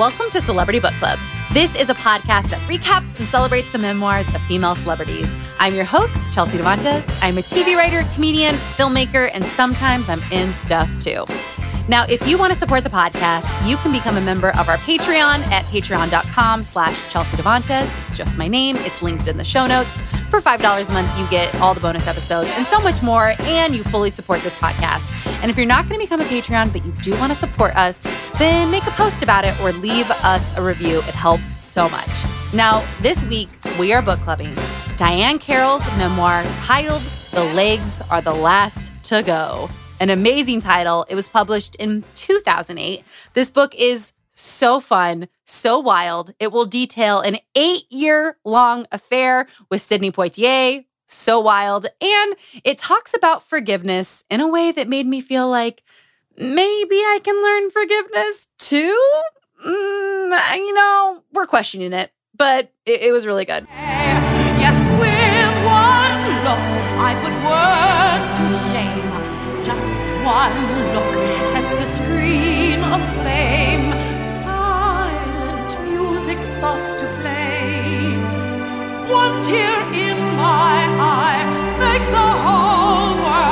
Welcome to Celebrity Book Club. This is a podcast that recaps and celebrates the memoirs of female celebrities. I'm your host, Chelsea Devantez. I'm a TV writer, comedian, filmmaker, and sometimes I'm in stuff too. Now, if you want to support the podcast, you can become a member of our Patreon at patreon.com slash Chelsea Devantez. It's just my name. It's linked in the show notes. For $5 a month, you get all the bonus episodes and so much more, and you fully support this podcast. And if you're not going to become a Patreon, but you do want to support us, then make a post about it or leave us a review. It helps so much. Now, this week, we are book clubbing Diahann Carroll's memoir titled The Legs Are the Last to Go an amazing title. It was published in 2008. This book is so fun, so wild. It will detail an eight year long affair with Sidney Poitier. So wild. And it talks about forgiveness in a way that made me feel like maybe I can learn forgiveness too. Mm, you know, we're questioning it, but it, it was really good. Yes, with one look, I put words to shame one look to. One tear in my eye makes the whole world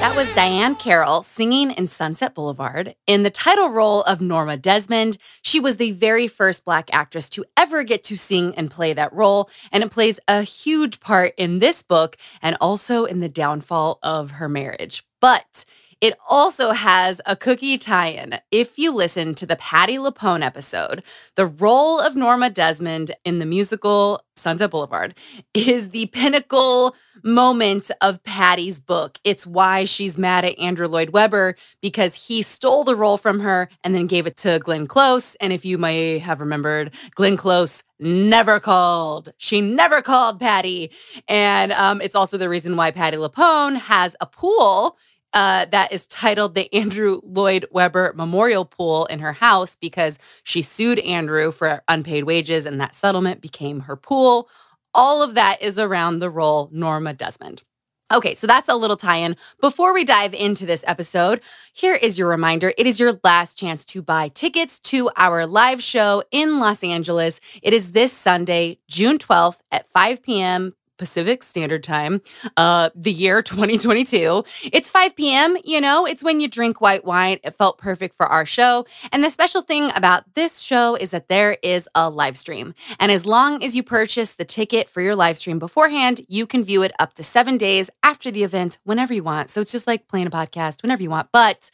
that was Diahann Carroll singing in Sunset Boulevard. In the title role of Norma Desmond, she was the very first Black actress to ever get to sing and play that role, and it plays a huge part in this book and also in the downfall of her marriage. But it also has a cookie tie in. If you listen to the Patti LuPone episode, the role of Norma Desmond in the musical Sunset Boulevard is the pinnacle moment of Patti's book. It's why she's mad at Andrew Lloyd Webber because he stole the role from her and then gave it to Glenn Close. And if you may have remembered, Glenn Close never called. She never called Patti. And um, it's also the reason why Patti LuPone has a pool uh, that is titled the Andrew Lloyd Webber Memorial Pool in her house because she sued Andrew for unpaid wages and that settlement became her pool. All of that is around the role Norma Desmond. Okay, so that's a little tie in. Before we dive into this episode, here is your reminder it is your last chance to buy tickets to our live show in Los Angeles. It is this Sunday, June 12th at 5 p.m Pacific Standard Time, uh, the year 2022. It's 5 p.m., you know, it's when you drink white wine. It felt perfect for our show. And the special thing about this show is that there is a live stream. And as long as you purchase the ticket for your live stream beforehand, you can view it up to seven days after the event whenever you want. So it's just like playing a podcast whenever you want. But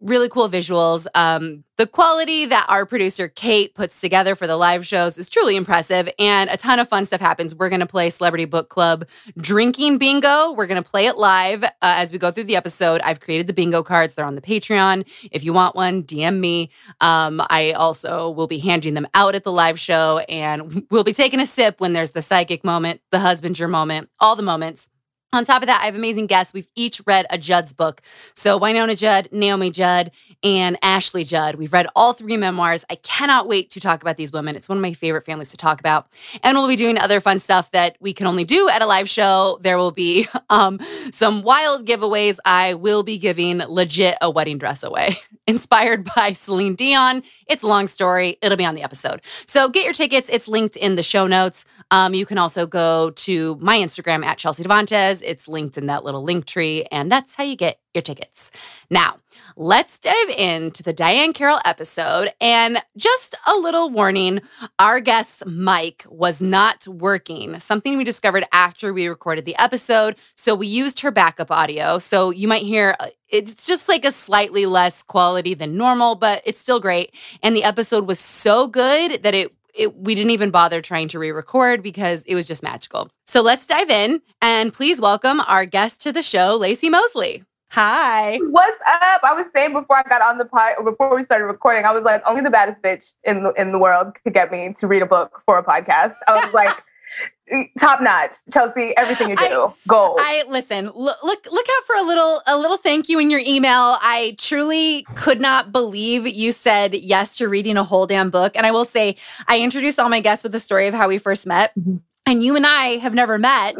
really cool visuals. Um, the quality that our producer Kate puts together for the live shows is truly impressive, and a ton of fun stuff happens. We're going to play Celebrity Book Club drinking bingo. We're going to play it live uh, as we go through the episode. I've created the bingo cards, they're on the Patreon. If you want one, DM me. Um, I also will be handing them out at the live show, and we'll be taking a sip when there's the psychic moment, the husbander moment, all the moments. On top of that, I have amazing guests. We've each read a Judd's book. So, Wynonna Judd, Naomi Judd, and Ashley Judd. We've read all three memoirs. I cannot wait to talk about these women. It's one of my favorite families to talk about. And we'll be doing other fun stuff that we can only do at a live show. There will be um, some wild giveaways. I will be giving legit a wedding dress away, inspired by Celine Dion. It's a long story. It'll be on the episode. So, get your tickets. It's linked in the show notes. Um, you can also go to my Instagram at Chelsea Devantez. It's linked in that little link tree, and that's how you get your tickets. Now, let's dive into the Diahann Carroll episode. And just a little warning our guest, mic, was not working, something we discovered after we recorded the episode. So we used her backup audio. So you might hear uh, it's just like a slightly less quality than normal, but it's still great. And the episode was so good that it it, we didn't even bother trying to re record because it was just magical. So let's dive in and please welcome our guest to the show, Laci Mosley. Hi. What's up? I was saying before I got on the pod, before we started recording, I was like, only the baddest bitch in the, in the world could get me to read a book for a podcast. I was like, top notch chelsea everything you do I, gold i listen look look look out for a little a little thank you in your email i truly could not believe you said yes to reading a whole damn book and i will say i introduced all my guests with the story of how we first met mm-hmm. And you and I have never met,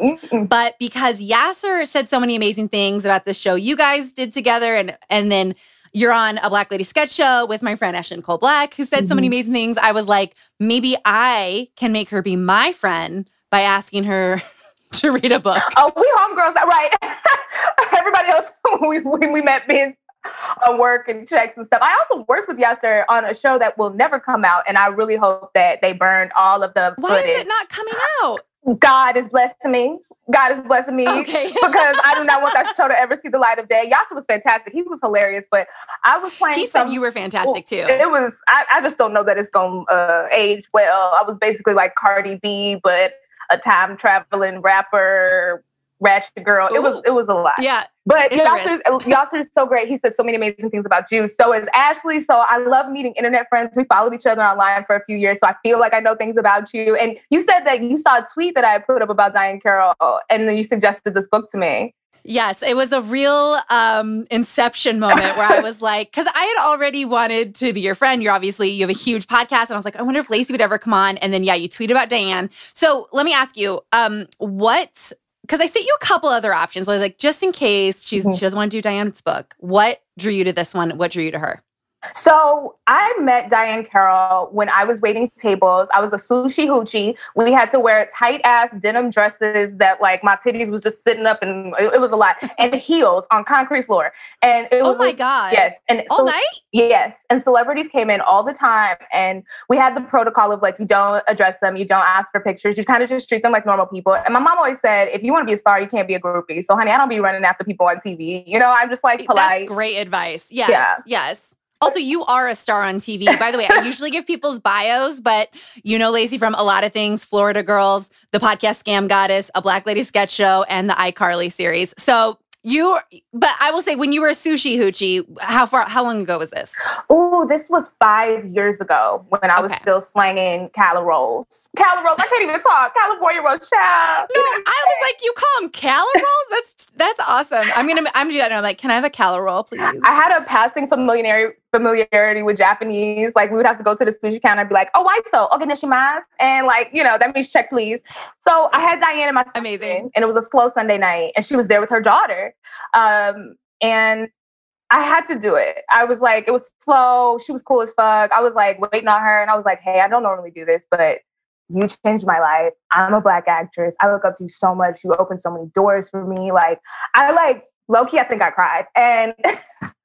but because Yassir said so many amazing things about the show you guys did together, and and then you're on a Black Lady sketch show with my friend Ashley Cole Black, who said mm-hmm. so many mm-hmm. amazing things. I was like, maybe I can make her be my friend by asking her to read a book. Oh, we homegirls, right? Everybody else we, we, we met being on work and checks and stuff. I also worked with Yassir on a show that will never come out, and I really hope that they burned all of the. Why footage. is it not coming out? God is blessing me. God is blessing me okay. because I do not want that show to ever see the light of day. Yassir was fantastic. He was hilarious, but I was playing. He some, said you were fantastic too. It was. I, I just don't know that it's going to uh, age well. I was basically like Cardi B, but a time traveling rapper, ratchet girl. Ooh. It was it was a lot. Yeah. But Yassir is so great. He said so many amazing things about you. So is Ashley. So I love meeting internet friends. We followed each other online for a few years. So I feel like I know things about you. And you said that you saw a tweet that I put up about Diahann Carroll and then you suggested this book to me. Yes, it was a real um, inception moment where I was like, because I had already wanted to be your friend. You're obviously, you have a huge podcast. And I was like, I wonder if Laci would ever come on. And then, yeah, you tweet about Diahann. So let me ask you, um, what, because I sent you a couple other options. I was like, just in case she's, mm-hmm. she doesn't want to do Diahann's book, what drew you to this one? What drew you to her? So I met Diahann Carroll when I was waiting tables. I was a sushi hoochie. We had to wear tight ass denim dresses that like my titties was just sitting up and it, it was a lot and heels on concrete floor. And it oh was Oh my god. Yes. And all so, night? Yes. And celebrities came in all the time and we had the protocol of like you don't address them, you don't ask for pictures, you kind of just treat them like normal people. And my mom always said if you want to be a star, you can't be a groupie. So honey, I don't be running after people on TV. You know, I'm just like polite. That's great advice. Yes. Yeah. Yes. Also, you are a star on TV. By the way, I usually give people's bios, but you know Laci from a lot of things Florida Girls, the podcast Scam Goddess, a Black Lady sketch show, and the iCarly series. So you, but I will say, when you were a sushi hoochie, how far, how long ago was this? Oh, this was five years ago when I was still slanging cala rolls. Cala rolls, I can't even talk. California rolls, child. No, I was like, you call them cala rolls? That's that's awesome. I'm gonna, I'm gonna do that. I'm like, can I have a cala roll, please? I had a passing familiarity familiarity with Japanese. Like we would have to go to the sushi counter and be like, "Oh, why so? Okay, nishimasu," and like you know that means check please. So I had Diahann in my amazing, and it was a slow Sunday night, and she was there with her daughter, um, and I had to do it. I was like, it was slow. She was cool as fuck. I was like waiting on her, and I was like, "Hey, I don't normally do this, but you changed my life. I'm a black actress. I look up to you so much. You opened so many doors for me. Like, I like low key, I think I cried. And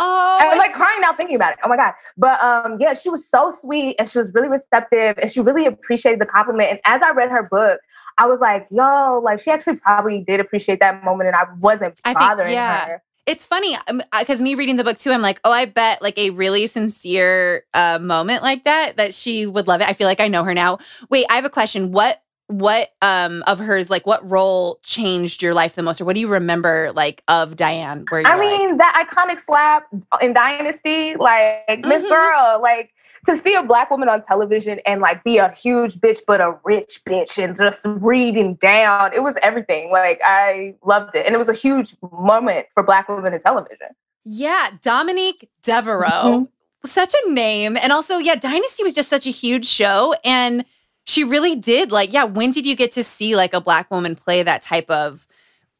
Oh, I'm like crying now thinking about it. Oh my God. But um, yeah, she was so sweet and she was really receptive and she really appreciated the compliment. And as I read her book, I was like, yo, like she actually probably did appreciate that moment and I wasn't I bothering think, yeah. her. It's funny because me reading the book too, I'm like, oh, I bet like a really sincere uh, moment like that that she would love it. I feel like I know her now. Wait, I have a question. What what um of hers like what role changed your life the most, or what do you remember like of Diahann? Where I you're like, mean, that iconic slap in Dynasty, like Miss Mhm. Girl, like to see a black woman on television and like be a huge bitch, but a rich bitch and just reading down. It was everything. Like I loved it. And it was a huge moment for black women in television. yeah, Dominique Deveraux, Mhm. such a name, and also yeah, Dynasty was just such a huge show, and she really did like yeah. When did you get to see like a black woman play that type of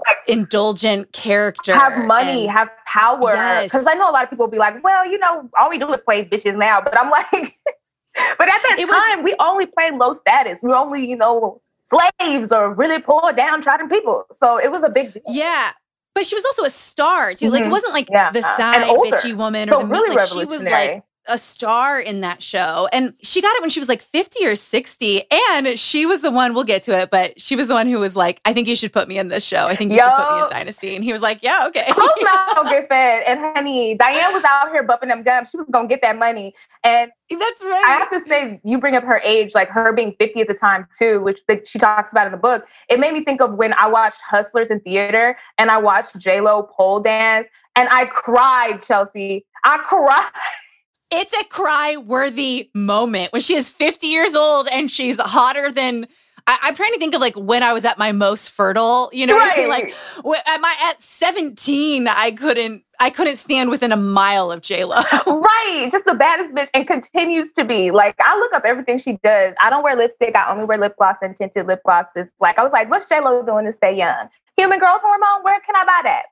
Like, indulgent character? have money, and- have power. Yes. Because I know a lot of people will be like, well, you know, all we do is play bitches now. But I'm like, but at that It was- time, we only played low status. We only, you know, slaves or really poor, downtrodden people. So it was a big deal. Yeah. But she was also a star too. Like it Mhm. wasn't like Yeah. the side bitchy woman So or the really like she was like a star in that show. And she got it when she was like 50 or 60. And she was the one, we'll get to it, but she was the one who was like, I think you should put me in this show. I think you should put me in Dynasty. And he was like, Yeah, okay. Close mouth get fed. And honey, Diahann was out here bumping them gums. She was gonna get that money. And That's right. I have to say, you bring up her age, like her being 50 at the time too, which the, she talks about in the book. It made me think of when I watched Hustlers in theater and I watched J Lo pole dance, and I cried, Chelsea. I cried. It's a cry worthy moment when she is 50 years old and she's hotter than. I, I'm trying to think of like when I was at my most fertile, you know, what I mean? like at my at 17, I couldn't I couldn't stand within a mile of J Lo. right, just the baddest bitch, and continues to be. Like I look up everything she does. I don't wear lipstick. I only wear lip gloss and tinted lip glosses. Like I was like, what's J Lo doing to stay young? Human growth hormone. Where can I buy that?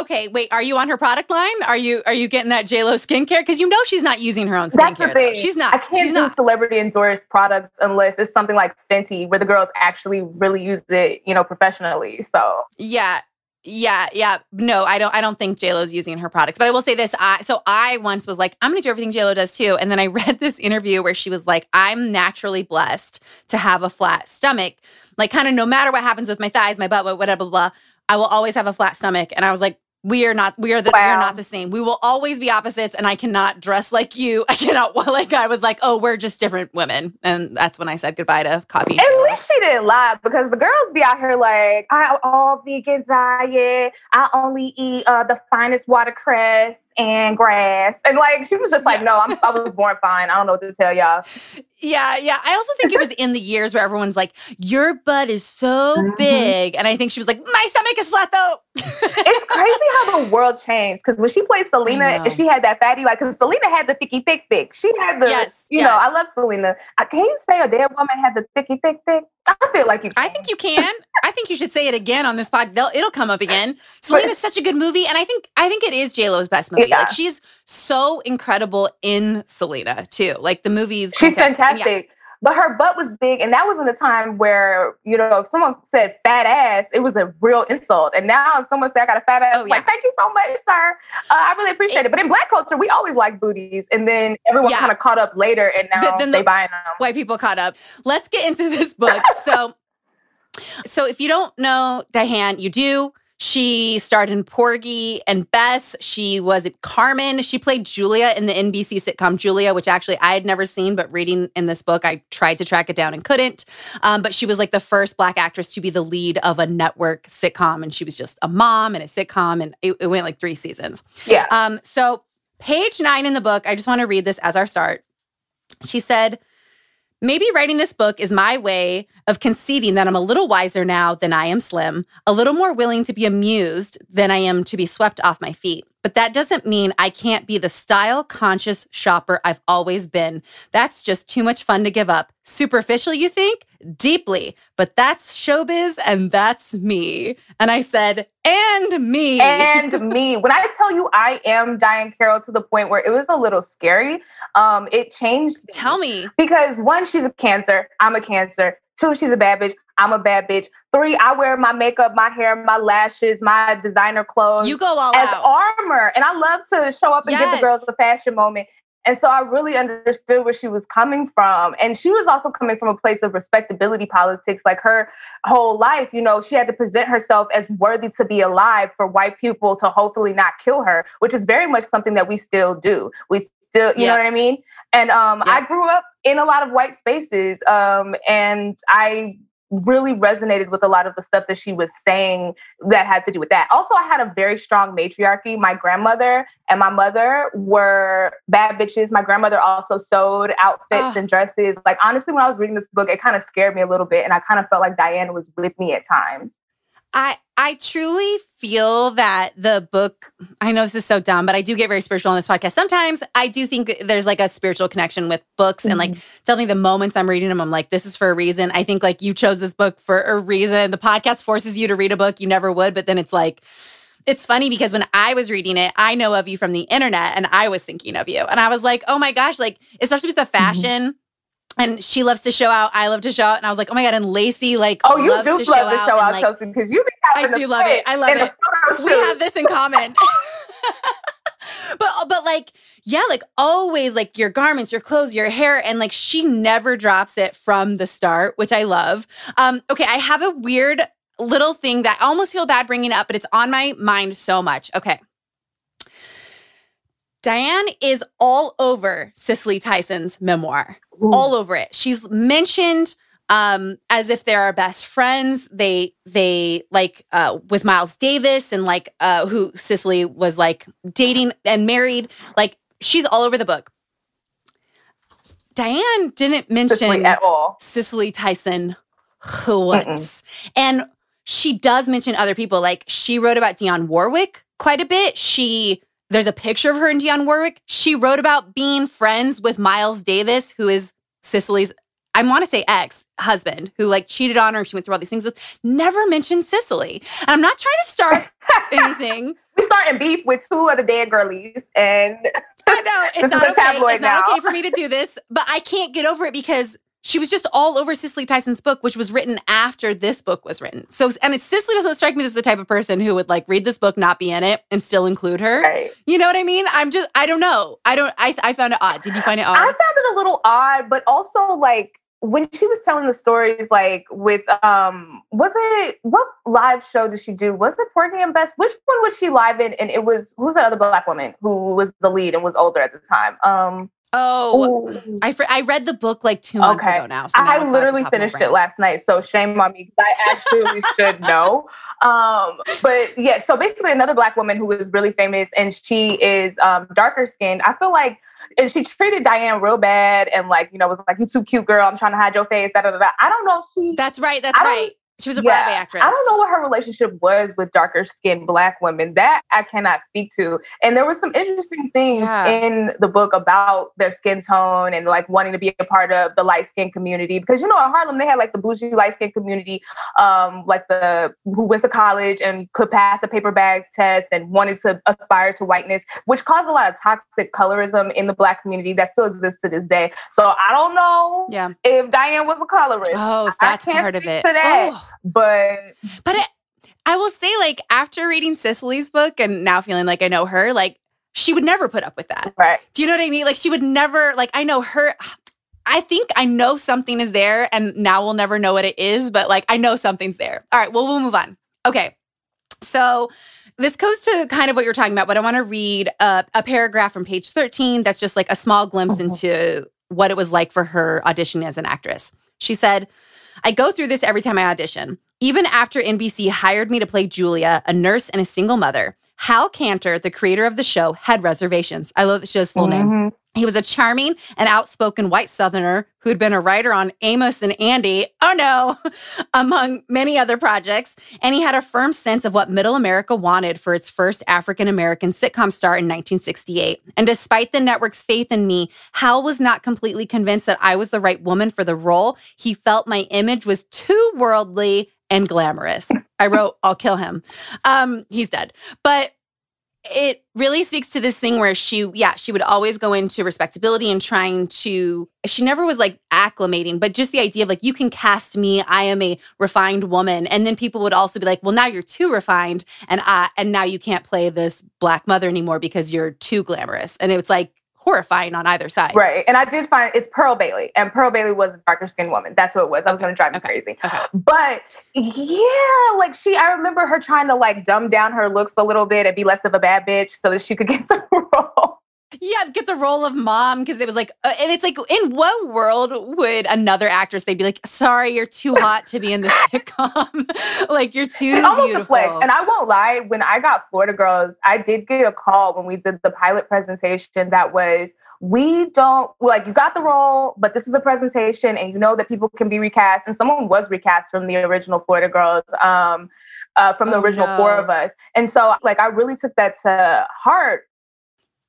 Okay, wait, are you on her product line? Are you are you getting that J Lo skincare? Because you know she's not using her own skincare. That's the thing. though. She's not. I can't do not. celebrity endorsed products unless it's something like Fenty, where the girls actually really use it, you know, professionally. So Yeah. Yeah, yeah. No, I don't I don't think JLo's using her products. But I will say this. I so I once was like, I'm gonna do everything JLo does too. And then I read this interview where she was like, I'm naturally blessed to have a flat stomach. Like kind of no matter what happens with my thighs, my butt, whatever, blah, blah, blah, I will always have a flat stomach. And I was like, we are not, we are the, we are not the same. We will always be opposites, and I cannot dress like you. I cannot. Like I was like, oh, we're just different women, and that's when I said goodbye to coffee. at least didn't lie because the girls be out here like, I all vegan diet. I only eat uh, the finest watercress and grass. And like she was just like, no, I'm, I was born fine. I don't know what to tell y'all. Yeah, yeah. I also think it was in the years where everyone's like, "Your butt is so Mhm. big," and I think she was like, "My stomach is flat though." It's crazy how the world changed because when she played Selena she had that fatty, like, because Selena had the thicky thick thick. She had the, Yes, you yes. know, I love Selena. I, can you say a dead woman had the thicky thick thick? I feel like you. I think you can. I think you should say it again on this pod. They'll, it'll come up again. Selena's such a good movie, and I think I think it is J Lo's best movie. Yeah. Like she's so incredible in Selena too. Like the movies, She's yeah, fantastic. But her butt was big, and that was in a time where you know if someone said fat ass, it was a real insult. And now if someone said I got a fat ass, Oh, I'm like thank you so much, sir. Uh, I really appreciate it. But in Black culture, we always like booties, and then everyone Yeah. kind of caught up later, and now Th- then they the- buying them. white people caught up. Let's get into this book. so, so if you don't know Diane, you do. She starred in Porgy and Bess. She was at Carmen. She played Julia in the NBC sitcom Julia, which actually I had never seen, but reading in this book, I tried to track it down and couldn't. Um, but she was like the first Black actress to be the lead of a network sitcom, and she was just a mom and a sitcom, and it, it went like three seasons. Yeah. Um, so page nine in the book, I just want to read this as our start. She said, Maybe writing this book is my way of conceding that I'm a little wiser now than I am slim, a little more willing to be amused than I am to be swept off my feet. But that doesn't mean I can't be the style conscious shopper I've always been. That's just too much fun to give up. Superficial, you think? Deeply, but that's showbiz and that's me. And I said, and me. And me. When I tell you I am Diahann Carroll to the point where it was a little scary, um, it changed. Me. Tell me. Because one, she's a cancer. I'm a cancer. Two, she's a bad bitch. I'm a bad bitch. Three, I wear my makeup, my hair, my lashes, my designer clothes. You go all as out. armor. And I love to show up and yes. give the girls a fashion moment. And so I really understood where she was coming from. And she was also coming from a place of respectability politics. Like her whole life, you know, she had to present herself as worthy to be alive for white people to hopefully not kill her, which is very much something that we still do. We still, you yeah. know what I mean? And um, yeah. I grew up in a lot of white spaces. Um, and I really resonated with a lot of the stuff that she was saying that had to do with that. Also, I had a very strong matriarchy. My grandmother and my mother were bad bitches. My grandmother also sewed outfits and dresses. Like, honestly, when I was reading this book, it kind of scared me a little bit. And I kind of felt like Diana was with me at times. I I truly feel that the book, I know this is so dumb, but I do get very spiritual on this podcast. Sometimes I do think there's like a spiritual connection with books mm-hmm. and like mm-hmm. telling the moments I'm reading them, I'm like, this is for a reason. I think like you chose this book for a reason. The podcast forces you to read a book you never would, but then it's like, it's funny because when I was reading it, I know of you from the internet and I was thinking of you. And I was like, oh my gosh, like, especially with the mm-hmm. fashion. Mm-hmm and she loves to show out. I love to show out, and I was like, oh my god! And Laci like, oh, you loves do to show love to show out, like, Chelsea, because you. I do love it. I love it. We have this in common. but but like yeah, like always like your garments, your clothes, your hair, and like she never drops it from the start, which I love. Um, okay, I have a weird little thing that I almost feel bad bringing up, but it's on my mind so much. Okay. Diahann is all over Cicely Tyson's memoir, Ooh. all over it. She's mentioned um as if they're our best friends. They they like uh with miles davis and like uh who cicely was like dating and married. Like she's all over the book. Diahann didn't mention cicely at all. Cicely tyson once and she does mention other people. Like she wrote about dionne warwick quite a bit. She there's a picture of her and Dionne Warwick. She wrote about being friends with Miles Davis, who is Cicely's, I want to say ex husband, who like cheated on her. She went through all these things with, never mentioned Cicely. And I'm not trying to start anything. we start starting beef with two of the dead girlies. And I know it's not okay. It's not okay for me to do this, but I can't get over it because she was just all over Cicely Tyson's book, which was written after this book was written. So, and it's, Cicely doesn't strike me as the type of person who would like read this book, not be in it, and still include her. Right. You know what I mean? I'm just, I don't know. I don't, I, I found it odd. Did you find it odd? I found it a little odd, but also like when she was telling the stories, like with, um, was it, what live show did she do? Was it Porgy and Bess? Which one was she live in? And it was, who's that other black woman who was the lead and was older at the time? Um, Oh, Ooh. I I read the book like two months okay. ago now. So now I literally finished it last night, so shame on me because I actually should know. Um, but yeah, so basically, another black woman who is really famous and she is um, darker skinned. I feel like and she treated Diahann real bad and like you know was like you too cute girl. I'm trying to hide your face. Da, da, da, da. I don't know if she. That's right. That's right. She was a yeah, Broadway actress. I don't know what her relationship was with darker skinned black women. That I cannot speak to. And there were some interesting things yeah. in the book about their skin tone and like wanting to be a part of the light skin community. Because you know, in Harlem they had like the bougie light skin community, um, like the who went to college and could pass a paper bag test and wanted to aspire to whiteness, which caused a lot of toxic colorism in the black community that still exists to this day. So I don't know yeah. if Diahann was a colorist. Oh, that's part of it. To that. Oh but but it, I will say, like after reading Cicely's book and now feeling like I know her, like she would never put up with that. Right. Do you know what I mean? Like she would never. Like I know her. I think I know something is there, and now we'll never know what it is. But like I know something's there. All right. Well, we'll move on. Okay. So this goes to kind of what you're talking about, but I want to read a, a, paragraph from page 13 that's just like a small glimpse uh-huh. into what it was like for her auditioning as an actress. She said, I go through this every time I audition. Even after NBC hired me to play Julia, a nurse and a single mother, Hal Kanter, the creator of the show, had reservations. I love the show's full mm-hmm. name. He was a charming and outspoken white Southerner who'd been a writer on Amos and Andy, oh no, among many other projects. And he had a firm sense of what middle America wanted for its first African American sitcom star in 1968. And despite the network's faith in me, Hal was not completely convinced that I was the right woman for the role. He felt my image was too worldly and glamorous. I wrote, I'll kill him. Um, he's dead. But it really speaks to this thing where she yeah she would always go into respectability and trying to she never was like acclimating but just the idea of like you can cast me i am a refined woman and then people would also be like well now you're too refined and i and now you can't play this black mother anymore because you're too glamorous and it was like horrifying on either side. Right. And I did find it's Pearl Bailey, and Pearl Bailey was a darker skinned woman. That's what it was. I was going to drive me okay. crazy. Okay. But yeah, like she, I remember her trying to like dumb down her looks a little bit and be less of a bad bitch so that she could get the role. Yeah, get the role of mom because it was like, uh, and it's like, in what world would another actress they'd be like, "Sorry, you're too hot to be in the sitcom. like you're too it's almost beautiful." A flex. And I won't lie, when I got Florida Girls, I did get a call when we did the pilot presentation that was, "We don't like you got the role, but this is a presentation, and you know that people can be recast." And someone was recast from the original Florida Girls. Um, uh, from the oh, original no. four of us. And so, like, I really took that to heart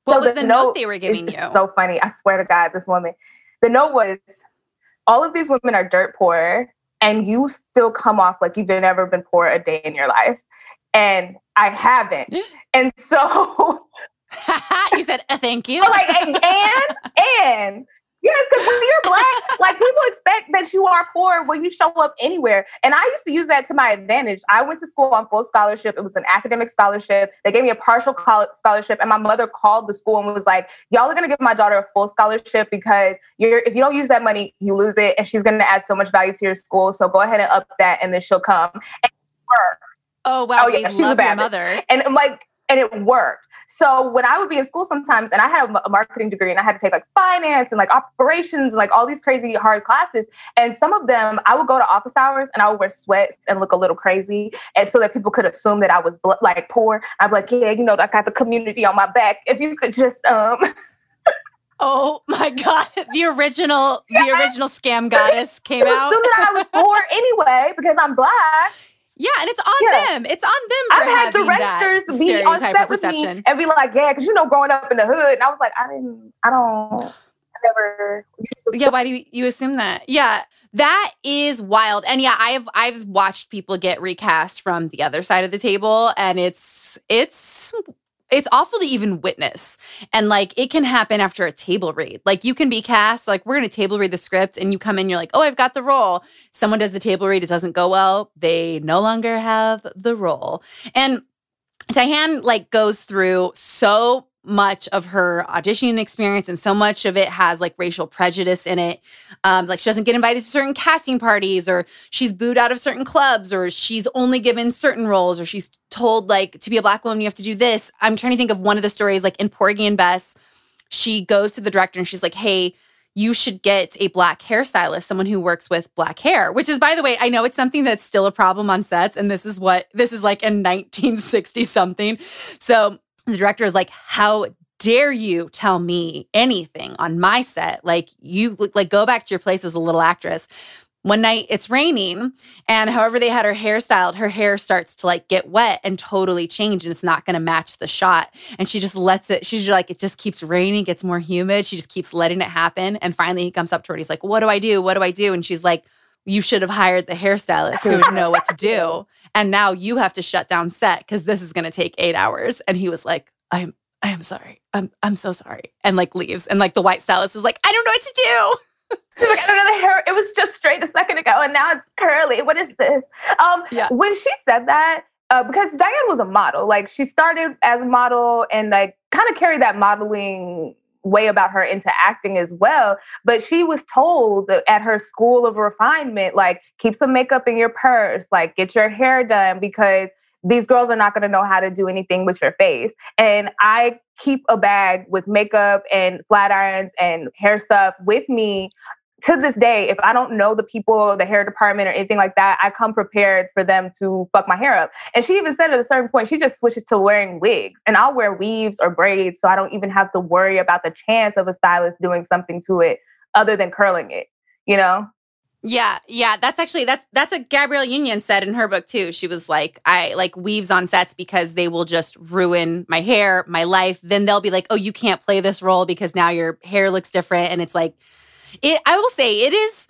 what so was the, the note, note, they were giving you? So funny. I swear to God, this woman. The note was all of these women are dirt poor, and you still come off like you've never been poor a day in your life. And I haven't. and so you said uh, thank you. like and, and Yes, because when you're black, like people expect that you are poor when you show up anywhere. And I used to use that to my advantage. I went to school on full scholarship. It was an academic scholarship. They gave me a partial scholarship, and my mother called the school and was like, "Y'all are gonna give my daughter a full scholarship because you're if you don't use that money, you lose it, and she's gonna add so much value to your school. So go ahead and up that, and then she'll come." And Oh wow! Oh yeah, she's a bad mother, and I'm like, and it worked. So when I would be in school sometimes, and I had a marketing degree, and I had to take like finance and like operations, and like all these crazy hard classes. And some of them, I would go to office hours and I would wear sweats and look a little crazy, and so that people could assume that I was like poor. I'm like, yeah, you know, I got the community on my back. If you could just um. Oh my god! The original, the original scam goddess came out. Assume that I was poor anyway because I'm black. Yeah, and it's on yeah. them. It's on them. I've had directors be on set with me and be like, "Yeah, because you know, growing up in the hood," and I was like, "I didn't, I don't, I never." Yeah, why do you, you assume that? Yeah, that is wild. And yeah, I've I've watched people get recast from the other side of the table, and it's it's it's awful to even witness. And like it can happen after a table read. Like you can be cast, like we're gonna table read the script, and you come in, you're like, oh, I've got the role. Someone does the table read, it doesn't go well. They no longer have the role. And Diahann like goes through so much of her auditioning experience and so much of it has like racial prejudice in it. Um, like she doesn't get invited to certain casting parties or she's booed out of certain clubs or she's only given certain roles or she's told like to be a black woman you have to do this. I'm trying to think of one of the stories like in Porgy and Bess, she goes to the director and she's like, "Hey, you should get a black hairstylist, someone who works with black hair, which is, by the way, I know it's something that's still a problem on sets. And this is what this is like in 1960 something. So the director is like, How dare you tell me anything on my set? Like, you like go back to your place as a little actress. One night it's raining, and however they had her hair styled, her hair starts to like get wet and totally change, and it's not going to match the shot. And she just lets it, she's like, it just keeps raining, gets more humid. She just keeps letting it happen. And finally he comes up to her and he's like, What do I do? What do I do? And she's like, you should have hired the hairstylist who would know what to do. And now you have to shut down set because this is going to take eight hours. And he was like, I'm, I am sorry. I'm, I'm so sorry. And like leaves. And like the white stylist is like, I don't know what to do. She's like, I don't know the hair. It was just straight a second ago, and now it's curly. What is this? Um, yeah. When she said that, uh, because Diahann was a model, like she started as a model and like kind of carried that modeling way about her into acting as well. But she was told at her school of refinement, like, keep some makeup in your purse, like, get your hair done because these girls are not going to know how to do anything with your face. And I keep a bag with makeup and flat irons and hair stuff with me to this day, if I don't know the people, the hair department, or anything like that, I come prepared for them to fuck my hair up. And she even said at a certain point, she just switches to wearing wigs, and I'll wear weaves or braids, so I don't even have to worry about the chance of a stylist doing something to it other than curling it. You know? Yeah, yeah, that's actually that's that's what Gabrielle Union said in her book too. She was like, I like weaves on sets because they will just ruin my hair, my life. Then they'll be like, "Oh, you can't play this role because now your hair looks different." And it's like it I will say it is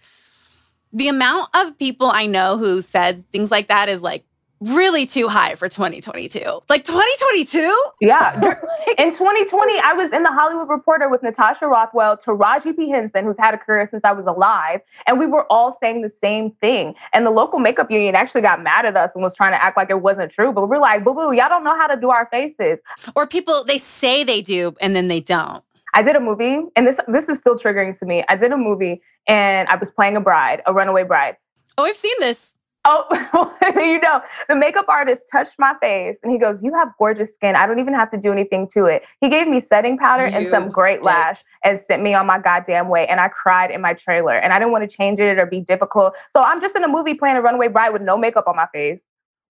the amount of people I know who said things like that is like really too high for 2022. Like 2022? Yeah. in 2020, I was in the Hollywood Reporter with Natasha Rothwell, Taraji P. Henson, who's had a career since I was alive, and we were all saying the same thing. And the local makeup union actually got mad at us and was trying to act like it wasn't true. But we're like, boo boo, y'all don't know how to do our faces. Or people, they say they do and then they don't. I did a movie, and this this is still triggering to me. I did a movie and I was playing a bride, a runaway bride. Oh, I've seen this. Oh, you know, the makeup artist touched my face and he goes, You have gorgeous skin. I don't even have to do anything to it. He gave me setting powder you and some great did. lash and sent me on my goddamn way. And I cried in my trailer and I didn't want to change it or be difficult. So I'm just in a movie playing a runaway bride with no makeup on my face.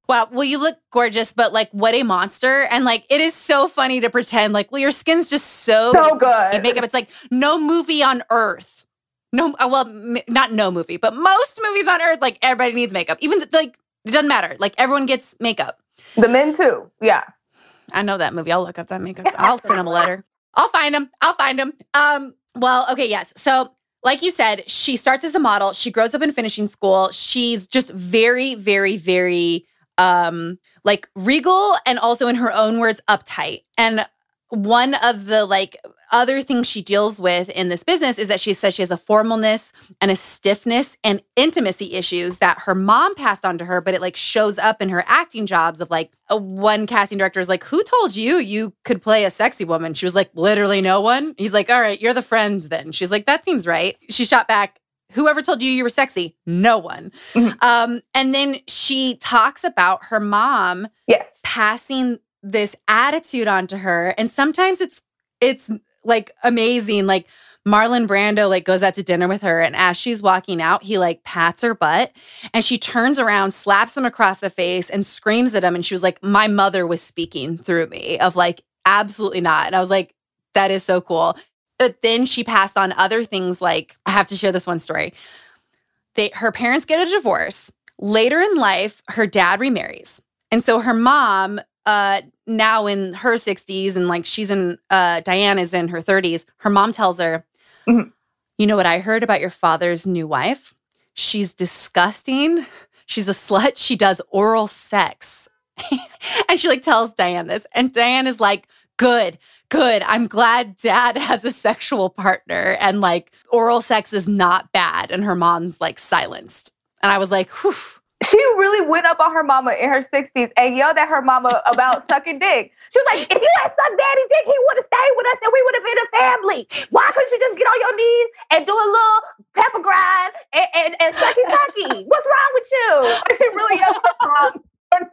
Wow. Well, you look gorgeous, but like, what a monster. And like, it is so funny to pretend like, well, your skin's just so, so good. Makeup. It's like no movie on earth. No, uh, well, m- not no movie, but most movies on earth, like everybody needs makeup. Even like, it doesn't matter. Like, everyone gets makeup. The men too. Yeah. I know that movie. I'll look up that makeup. I'll send him a letter. I'll find him. I'll find him. Um, well, okay, yes. So like you said, she starts as a model. She grows up in finishing school. She's just very, very, very um like regal and also in her own words uptight. And one of the like other things she deals with in this business is that she says she has a formalness and a stiffness and intimacy issues that her mom passed on to her, but it like shows up in her acting jobs of like a, one casting director is like, Who told you you could play a sexy woman? She was like, Literally no one. He's like, All right, you're the friend then. She's like, That seems right. She shot back, Whoever told you you were sexy? No one. Mm-hmm. Um, and then she talks about her mom yes. passing this attitude onto her. And sometimes it's it's like amazing. Like Marlon Brando like goes out to dinner with her and as she's walking out, he like pats her butt and she turns around, slaps him across the face and screams at him. And she was like, My mother was speaking through me of like, absolutely not. And I was like, that is so cool. But then she passed on other things like I have to share this one story. They her parents get a divorce. Later in life, her dad remarries. And so her mom, uh, now in her 60s, and like she's in uh Diahann is in her 30s, her mom tells her, mm-hmm. you know what I heard about your father's new wife? She's disgusting. She's a slut. She does oral sex. and she like tells Diahann this. And Diahann is like, good good. I'm glad dad has a sexual partner and like oral sex is not bad. And her mom's like silenced. And I was like, whew. She really went up on her mama in her 60s and yelled at her mama about sucking dick. She was like, if you had sucked daddy dick, he would have stayed with us and we would have been a family. Why couldn't you just get on your knees and do a little pepper grind and, and, and sucky sucky? What's wrong with you? She really yelled at her mom.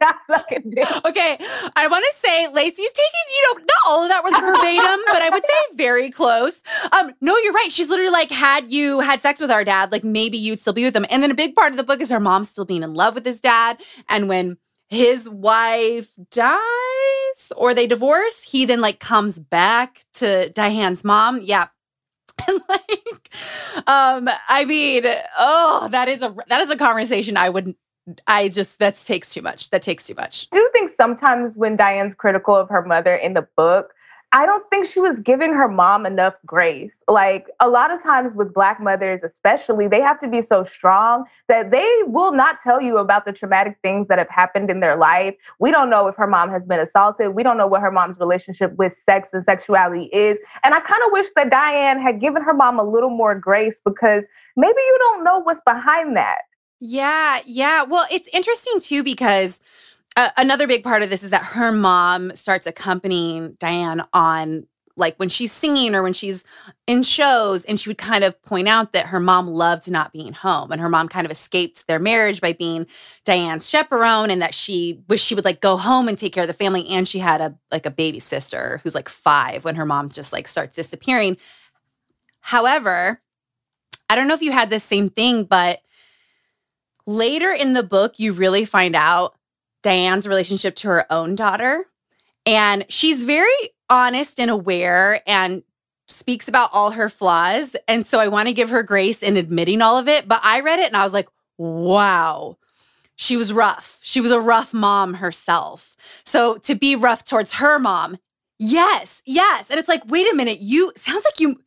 Not sucking dick. Okay, I want to say Laci's taking, you know, not all of that was verbatim, but I would say very close. Um, no, you're right. She's literally like, had you had sex with our dad, like maybe you'd still be with him. And then a big part of the book is her mom still being in love with his dad. And when his wife dies or they divorce, he then like comes back to Diahann's mom. Yeah, and like um i mean oh that is a that is a conversation i would I just that takes too much. That takes too much. I do think sometimes when Diahann's critical of her mother in the book, I don't think she was giving her mom enough grace. Like a lot of times with Black mothers, especially, they have to be so strong that they will not tell you about the traumatic things that have happened in their life. We don't know if her mom has been assaulted. We don't know what her mom's relationship with sex and sexuality is. And I kind of wish that Diahann had given her mom a little more grace because maybe you don't know what's behind that. Yeah, yeah. Well, it's interesting too because uh, another big part of this is that her mom starts accompanying Diahann on like when she's singing or when she's in shows and she would kind of point out that her mom loved not being home and her mom kind of escaped their marriage by being Diahann's chaperone and that she wish she would like go home and take care of the family and she had a like a baby sister who's like 5 when her mom just like starts disappearing. However, I don't know if you had the same thing, but later in the book, you really find out Diahann's relationship to her own daughter. And she's very honest and aware and speaks about all her flaws. And so I want to give her grace in admitting all of it. But I read it and I was like, wow, she was rough. She was a rough mom herself. So to be rough towards her mom, yes, yes. And it's like, wait a minute, you sounds like you,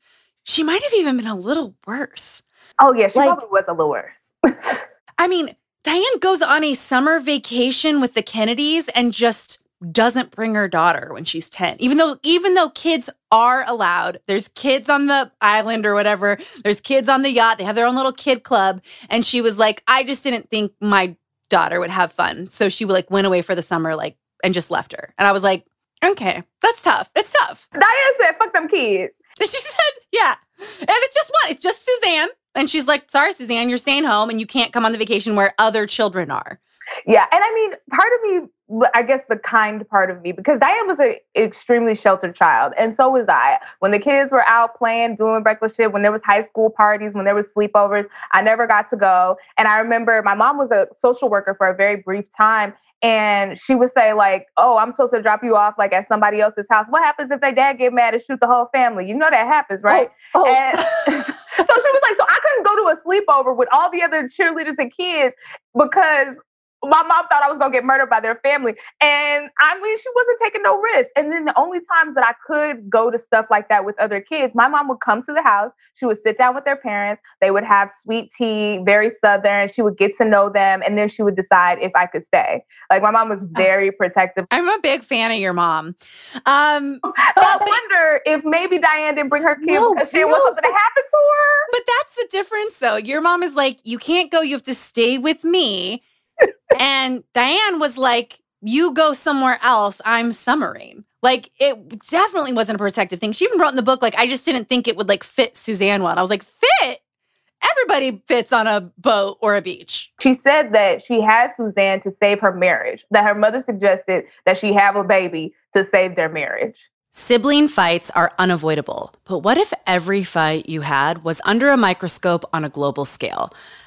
she might have even been a little worse. Oh, yeah, she like, probably was a little worse. I mean, Diahann goes on a summer vacation with the Kennedys and just doesn't bring her daughter when she's 10 even though even though kids are allowed there's kids on the island or whatever. There's kids on the yacht. They have their own little kid club. And she was like i just didn't think my daughter would have fun. So she like went away for the summer like and just left her. And i was like okay that's tough. It's tough. Diahann said fuck them kids. And she said yeah. And it's just one. It's just suzanne and she's like sorry suzanne you're staying home and you can't come on the vacation where other children are yeah and i mean part of me I guess the kind part of me because Diahann was an extremely sheltered child, and so was I. When the kids were out playing, doing reckless shit, when there was high school parties, when there was sleepovers, I never got to go. And I remember my mom was a social worker for a very brief time, and she would say like, "Oh, I'm supposed to drop you off like at somebody else's house. What happens if their dad get mad and shoot the whole family? You know that happens, right?" Oh, oh. And so she was like, "So I couldn't go to a sleepover with all the other cheerleaders and kids because my mom thought I was gonna get murdered by their family. And I mean, she wasn't taking no risks. And then the only times that I could go to stuff like that with other kids, my mom would come to the house, she would sit down with their parents, they would have sweet tea, very southern, she would get to know them, and then she would decide if I could stay. Like my mom was very protective. I'm a big fan of your mom. Um I wonder if maybe Diahann didn't bring her kid no, because she didn't no, want something to happen to her. But that's the difference though. Your mom is like, you can't go, you have to stay with me and Diahann was like, You go somewhere else. I'm summering. Like it definitely wasn't a protective thing. She even wrote in the book, like, I just didn't think it would like fit Suzanne well. And I was like, fit? Everybody fits on a boat or a beach. She said that she had Suzanne to save her marriage, that her mother suggested that she have a baby to save their marriage. Sibling fights are unavoidable, but what if every fight you had was under a microscope on a global scale?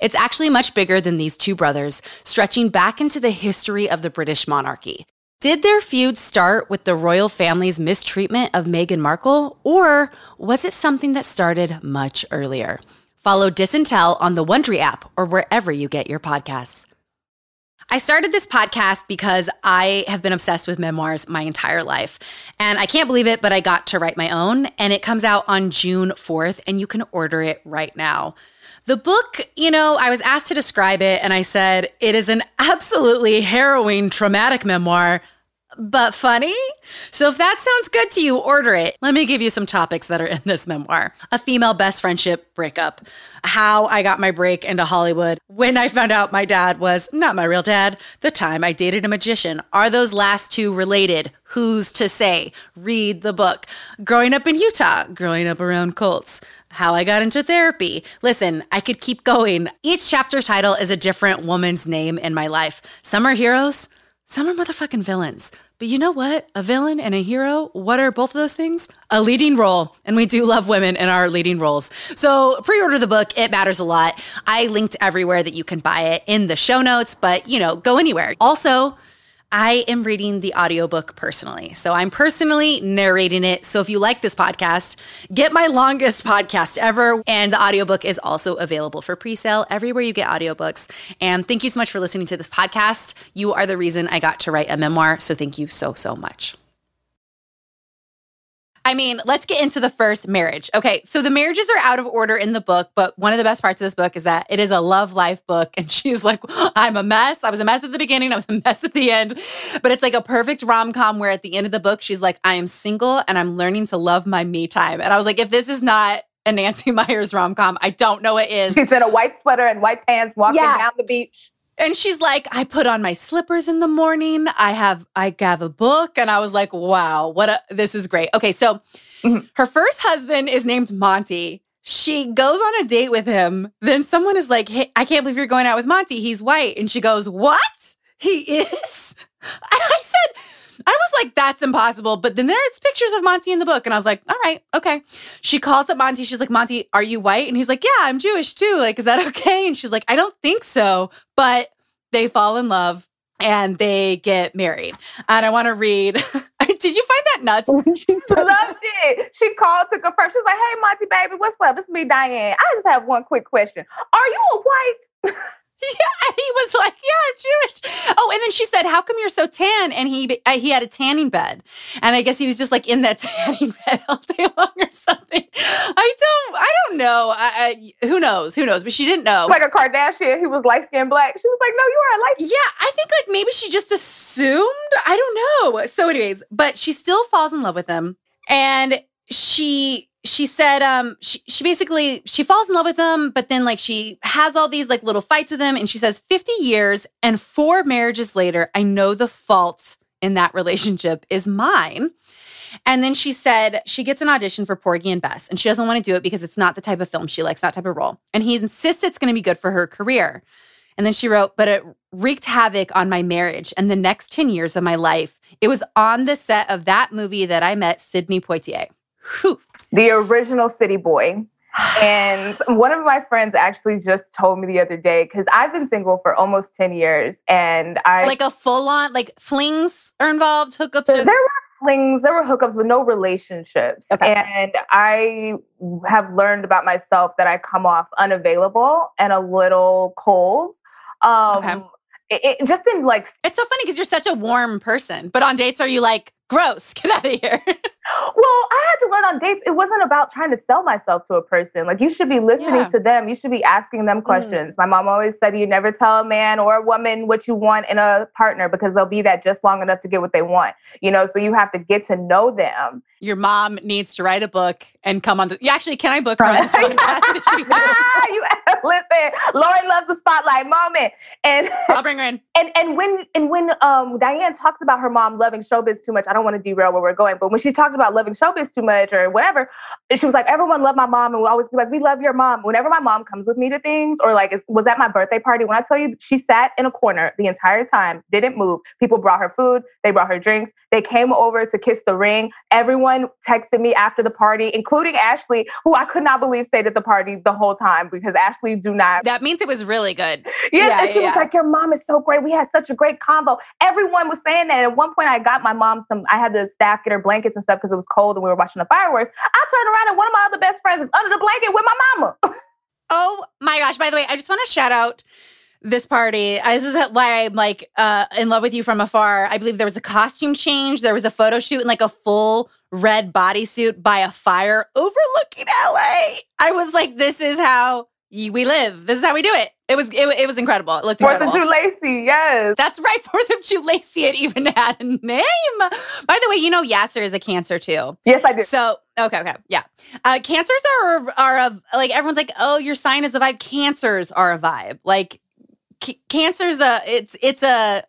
It's actually much bigger than these two brothers, stretching back into the history of the British monarchy. Did their feud start with the royal family's mistreatment of Meghan Markle, or was it something that started much earlier? Follow Disintel on the Wondery app or wherever you get your podcasts. I started this podcast because I have been obsessed with memoirs my entire life. And I can't believe it, but I got to write my own. And it comes out on June 4th, and you can order it right now. The book, you know, I was asked to describe it, and I said it is an absolutely harrowing, traumatic memoir, but funny. So if that sounds good to you, order it. Let me give you some topics that are in this memoir a female best friendship breakup, how I got my break into Hollywood, when I found out my dad was not my real dad, the time I dated a magician. Are those last two related? Who's to say? Read the book. Growing up in Utah, growing up around cults, how I got into therapy. Listen, I could keep going. Each chapter title is a different woman's name in my life. Some are heroes, some are motherfucking villains. But you know what? A villain and a hero, what are both of those things? A leading role. And we do love women in our leading roles. So pre order the book. It matters a lot. I linked everywhere that you can buy it in the show notes, but you know, go anywhere. Also, I am reading the audiobook personally. So I'm personally narrating it. So if you like this podcast, get my longest podcast ever. And the audiobook is also available for pre-sale everywhere you get audiobooks. And thank you so much for listening to this podcast. You are the reason I got to write a memoir. So thank you so, so much. I mean, let's get into the first marriage. Okay, so the marriages are out of order in the book, but one of the best parts of this book is that it is a love life book. And she's like, I'm a mess. I was a mess at the beginning, I was a mess at the end. But it's like a perfect rom com where at the end of the book, she's like, I am single and I'm learning to love my me time. And I was like, if this is not a Nancy Meyers rom com. I don't know what is. She's in a white sweater and white pants walking Yeah. down the beach. And she's like, I put on my slippers in the morning. I have I have a book. And I was like, wow, what a this is great. Okay, so Mhm. her first husband is named Monty. She goes on a date with him. Then someone is like, Hey, I can't believe you're going out with Monty. He's white. And she goes, What? He is? And I said, I was like, that's impossible. But then there's pictures of Monty in the book. And I was like, all right, okay. She calls up Monty. She's like, Monty, are you white? And he's like, yeah, I'm Jewish too. Like, is that okay? And she's like, I don't think so. But they fall in love and they get married. And I want to read. Did you find that nuts? She loved it. She called to confirm. She was like, "Hey, Monty, baby, what's up? It's me, Diahann. I just have one quick question. Are you a white?" Yeah, he was like, "Yeah, I'm Jewish." Oh, and then she said, "How come you're so tan?" And he uh, he had a tanning bed, and I guess he was just like in that tanning bed all day long or something. I don't, I don't know. I, I, who knows? Who knows? But she didn't know. Like a Kardashian, he was light skinned black. She was like, "No, you are a light." Yeah, I think like maybe she just assumed. I don't know. So, anyways, but she still falls in love with him, and she she said um she she basically she falls in love with him, but then like she has all these like little fights with him, and she says fifty years and four marriages later, I know the fault in that relationship is mine. And then she said she gets an audition for Porgy and Bess, and she doesn't want to do it because it's not the type of film she likes, not type of role. And he insists it's going to be good for her career. And then she wrote, but it wreaked havoc on my marriage and the next 10 years of my life. It was on the set of that movie that I met Sidney Poitier. Whew. The original City Boy. And one of my friends actually just told me the other day because I've been single for almost 10 years and I Like a full on, like flings are involved, hookups. So are- there were flings, there were hookups, but no relationships. Okay. And I have learned about myself that I come off unavailable and a little cold. Um, Okay. It, it- just in like, it's so funny because you're such a warm person, but on dates, are you like, gross, get out of here? well, I had to learn on dates. It wasn't about trying to sell myself to a person. Like you should be listening Yeah. to them. You should be asking them mm. questions. My mom always said, you never tell a man or a woman what you want in a partner because they'll be that just long enough to get what they want. You know, so you have to get to know them. Your mom needs to write a book and come on. The, yeah, actually, can I book her on this podcast? If she knows? you listen, Lori loves the spotlight moment. And I'll bring her in. and and when and when um Diahann talks about her mom loving showbiz too much, I don't want to derail where we're going, but when she talked about loving showbiz too much or whatever, she was like, everyone loved my mom, and we'll always be like, we love your mom. Whenever my mom comes with me to things, or like was at my birthday party, when I tell you she sat in a corner the entire time, didn't move. People brought her food, they brought her drinks, they came over to kiss the ring. Everyone texted me after the party, including Ashley, who I could not believe stayed at the party the whole time because Ashley do not That means it was really good. Yes, Yeah, and she was like, Your mom is so great. We had such a great combo. Everyone was saying that. At one point, I got my mom some, I had the staff get her blankets and stuff because it was cold and we were watching the fireworks. I turned around and one of my other best friends is under the blanket with my mama. Oh my gosh. By the way, I just want to shout out this party. I, this is why I'm like uh, in love with you from afar. I believe there was a costume change. There was a photo shoot in like a full red bodysuit by a fire overlooking LA. I was like, this is how we live. This is how we do it. It was it, it was incredible. It looked Fourth of incredible. July, Laci, yes. That's right. Fourth of July. It even had a name. By the way, you know Yassir is a cancer too. Yes, I did. So okay, okay, yeah. Uh, cancers are are a like everyone's like, oh, your sign is a vibe. Cancers are a vibe. Like c- cancer's a it's it's a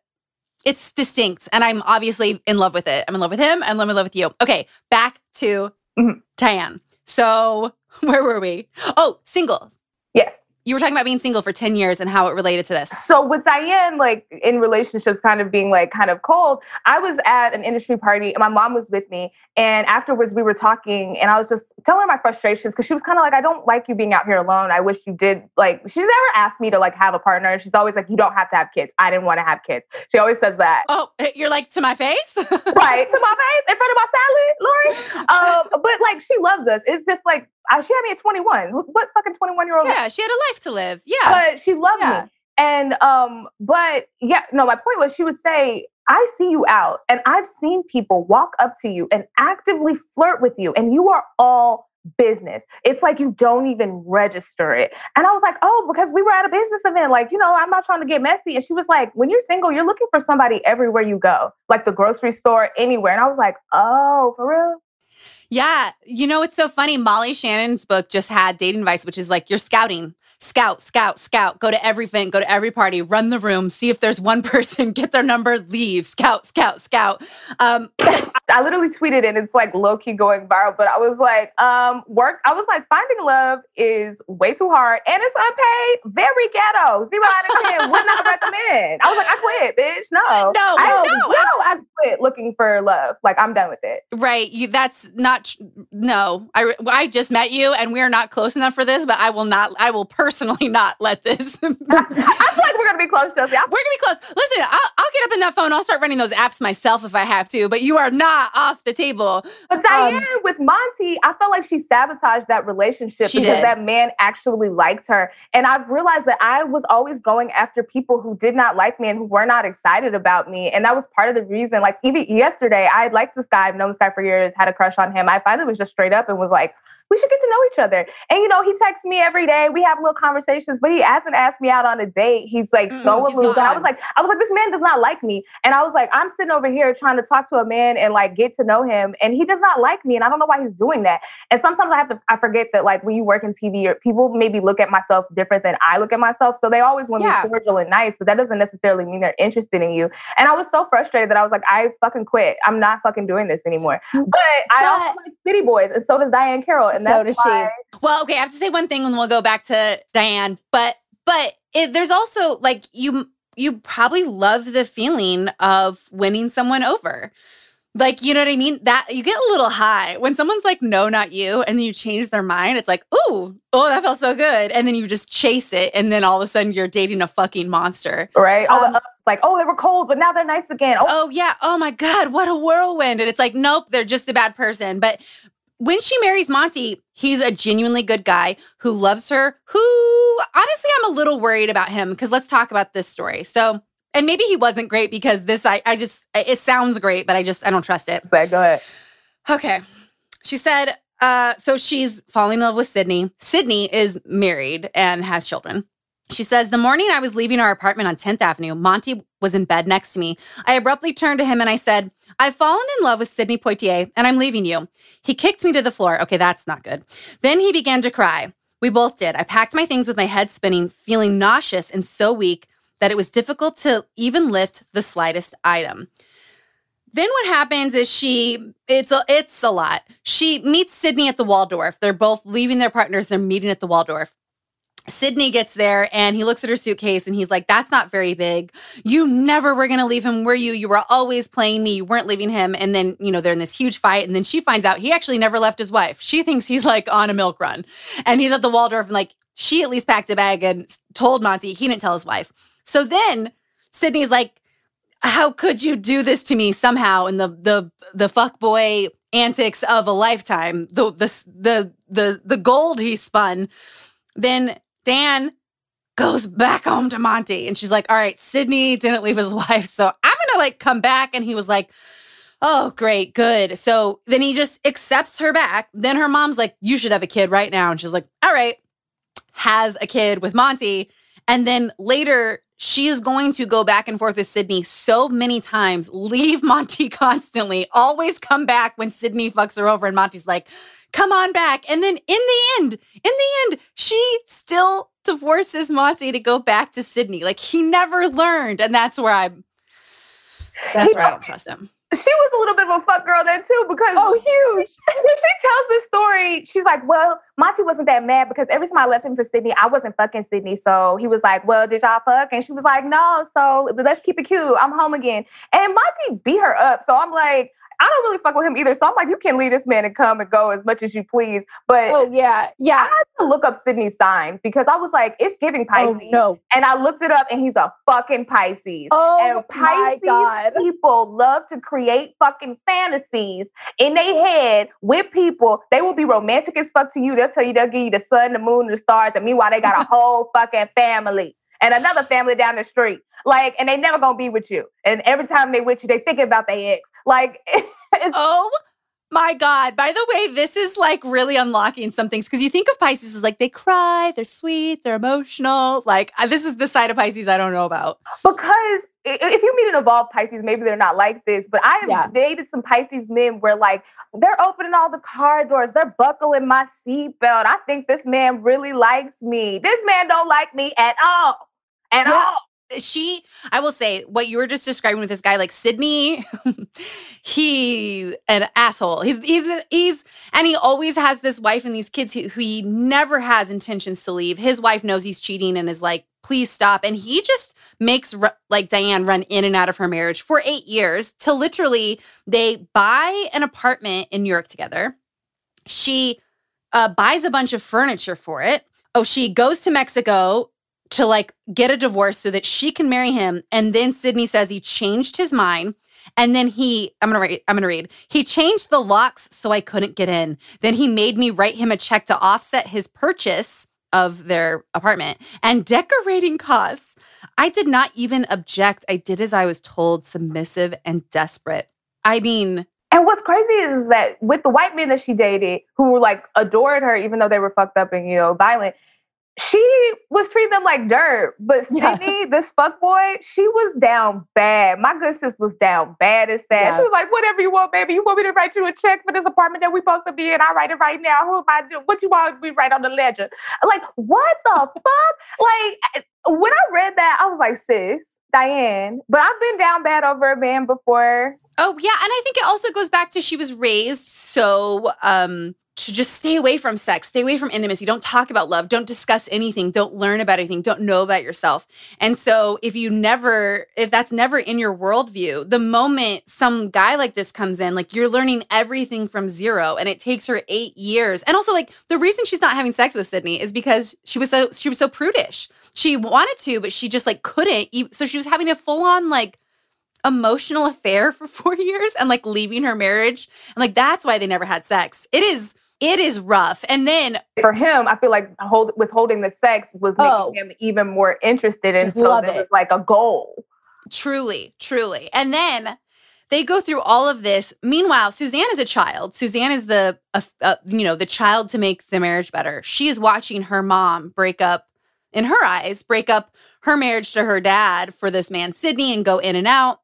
it's distinct, and I'm obviously in love with it. I'm in love with him. And I'm in love with you. Okay, back to Mhm. Diahann. So where were we? Oh, single. Yes. You were talking about being single for ten years and how it related to this. So with Diahann, like in relationships kind of being like kind of cold, I was at an industry party and my mom was with me. And afterwards we were talking and I was just telling her my frustrations because she was kind of like, I don't like you being out here alone. I wish you did like she's never asked me to like have a partner. She's always like, you don't have to have kids. I didn't want to have kids. She always says that. Oh, you're like to my face. right to my face in front of my salad, Lori. Um, but like she loves us. It's just like she had me at 21. What fucking 21 year old? yeah, she had a life to live. Yeah. But she loved Yeah. me. And um, but yeah, no, my point was she would say, I see you out, and I've seen people walk up to you and actively flirt with you, and you are all business. It's like you don't even register it. And I was like, oh, because we were at a business event. Like, you know, I'm not trying to get messy. And she was like, when you're single, you're looking for somebody everywhere you go, like the grocery store, anywhere. And I was like, oh, for real? Yeah. You know, it's so funny. Molly Shannon's book just had dating advice, which is like you're scouting scout, scout, scout, go to every event, go to every party, run the room, see if there's one person, get their number, leave, scout, scout, scout. Um, I literally tweeted and it's like low key going viral, but I was like, um, work. I was like, finding love is way too hard and it's unpaid, very ghetto, zero out of 10, would not recommend. I was like, I quit, bitch. No, no, I, no, no, I quit looking for love. Like, I'm done with it. Right. You, that's not, no, I, I just met you and we are not close enough for this, but I will not, I will personally personally not let this. I feel like we're gonna be close, Chelsea. We're gonna be close. Listen, I'll, I'll, get up in that phone. I'll start running those apps myself if I have to. But you are not off the table. But Diahann um, with Monty, I felt like she sabotaged that relationship because did. that man actually liked her. And I've realized that I was always going after people who did not like me and who were not excited about me. And that was part of the reason. Like even yesterday, I liked this guy. I've known this guy for years. Had a crush on him. I finally was just straight up and was like we should get to know each other. And you know, he texts me every day. We have little conversations, but he hasn't asked me out on a date. He's like mm so aloof. I was like, I was like, this man does not like me. And I was like, I'm sitting over here trying to talk to a man and like get to know him, and he does not like me, and I don't know why he's doing that. And sometimes I have to, I forget that like when you work in TV, or people maybe look at myself different than I look at myself. So they always want yeah. me cordial and nice, but that doesn't necessarily mean they're interested in you. And I was so frustrated that I was like, I fucking quit. I'm not fucking doing this anymore. Mm, but I also like City Boys, and so does Diahann Carroll, and so does why, she. Well, okay, I have to say one thing and we'll go back to Diahann, but but it, there's also like you you probably love the feeling of winning someone over. Like, you know what I mean? That you get a little high when someone's like, no, not you. And then you change their mind. It's like, ooh, oh, that felt so good. And then you just chase it. And then all of a sudden you're dating a fucking monster. Right. All Um, like, oh, they were cold, but now they're nice again. Oh. oh, yeah. Oh my God. What a whirlwind. And it's like, nope, they're just a bad person. But when she marries Monty, he's a genuinely good guy who loves her, who honestly, I'm a little worried about him because let's talk about this story. So, and maybe he wasn't great because this, I, I just, it sounds great, but I just, I don't trust it. Say, go ahead. Okay. She said, uh, so she's falling in love with Sidney. Sidney is married and has children. She says, The morning I was leaving our apartment on 10th Avenue, Monty was in bed next to me. I abruptly turned to him and I said, I've fallen in love with Sidney Poitier and I'm leaving you. He kicked me to the floor. Okay, that's not good. Then he began to cry. We both did. I packed my things with my head spinning, feeling nauseous and so weak that it was difficult to even lift the slightest item. Then what happens is she it's a it's a lot. She meets Sidney at the Waldorf. They're both leaving their partners. They're meeting at the Waldorf. Sidney gets there and he looks at her suitcase and he's like, That's not very big. You never were going to leave him, were you? You were always playing me. You weren't leaving him. And then, you know, they're in this huge fight. And then she finds out he actually never left his wife. She thinks he's like on a milk run. And he's at the Waldorf and like, she at least packed a bag and told Monty he didn't tell his wife. So then Sidney's like, How could you do this to me somehow? And the, the, the fuck boy antics of a lifetime, the, the, the, the, the gold he spun. Then Dan goes back home to Monty. and she's like, All right, Sidney didn't leave his wife. So I'm gonna like come back. And he was like, Oh, great, good. So then he just accepts her back. Then her mom's like, You should have a kid right now. And she's like, All right, has a kid with Monty. And then later, she is going to go back and forth with Sidney so many times, leave Monty constantly, always come back when Sidney fucks her over. And Monty's like, come on back. And then in the end, in the end, she still divorces Monty to go back to Sidney. Like he never learned. And that's where I'm that's where I don't trust him. She was a little bit of a fuck girl then too, because oh, huge. when she tells this story, she's like, "Well, Monty wasn't that mad because every time I left him for Sidney, I wasn't fucking Sidney. So he was like, "Well, did y'all fuck?" And she was like, "No." So let's keep it cute. I'm home again. And Monty beat her up. So I'm like, I don't really fuck with him either. So I'm like, you can leave this man and come and go as much as you please. But oh yeah, yeah. I had to look up Sidney's sign because I was like, it's giving oh, Pisces. Oh, no. And I looked it up and he's a fucking Pisces. Oh and Pisces my God. people love to create fucking fantasies in their head with people. They will be romantic as fuck to you. They'll tell you they'll give you the sun, the moon, the stars, and meanwhile they got a whole fucking family and another family down the street. Like, and they never gonna be with you. And every time they with you, they thinking about their ex. Like, oh my God. By the way, this is like really unlocking some things because you think of Pisces as like they cry, they're sweet, they're emotional. Like, this is the side of Pisces I don't know about. Because if you meet an evolved Pisces, maybe they're not like this, but I have yeah. dated some Pisces men where like they're opening all the car doors, they're buckling my seatbelt. I think this man really likes me. This man don't like me at all. At yeah. all. She i will say what you were just describing with this guy like sidney he an asshole. He's he's he's and he always has this wife and these kids who, who he never has intentions to leave. His wife knows he's cheating and is like please stop. And he just makes like diahann run in and out of her marriage for eight years till literally they buy an apartment in new york together. She uh, buys a bunch of furniture for it. Oh she goes to mexico to like get a divorce so that she can marry him. And then Sidney says he changed his mind. And then he, I'm gonna read, I'm gonna read. He changed the locks so I couldn't get in. Then he made me write him a check to offset his purchase of their apartment and decorating costs. I did not even object. I did as I was told, submissive and desperate. I mean, and what's crazy is, is that with the white men that she dated, who like adored her, even though they were fucked up and you know violent, she was treating them like dirt. But Sidney, yeah. this fuck boy, she was down bad. My good sis was down bad and sad. Yeah. She was like, whatever you want, baby. You want me to write you a check for this apartment that we supposed to be in? I write it right now. Who am I doing? What you want me write on the ledger? Like, what the fuck? Like, when I read that, I was like, sis, Diahann. But I've been down bad over a man before. Oh yeah, and I think it also goes back to she was raised so um to just stay away from sex, stay away from intimacy. Don't talk about love. Don't discuss anything. Don't learn about anything. Don't know about yourself. And so, if you never, if that's never in your worldview, the moment some guy like this comes in, like you're learning everything from zero, and it takes her eight years. And also, like the reason she's not having sex with Sidney is because she was so she was so prudish. She wanted to, but she just like couldn't. So she was having a full on like emotional affair for four years and like leaving her marriage. And like that's why they never had sex. It is it is rough. And then for him, I feel like hold, withholding the sex was making oh, him even more interested in so it was like a goal. Truly, truly. And then they go through all of this. Meanwhile, Suzanne is a child. Suzanne is the uh, uh, you know the child to make the marriage better. She is watching her mom break up, in her eyes, break up her marriage to her dad for this man Sidney and go in and out.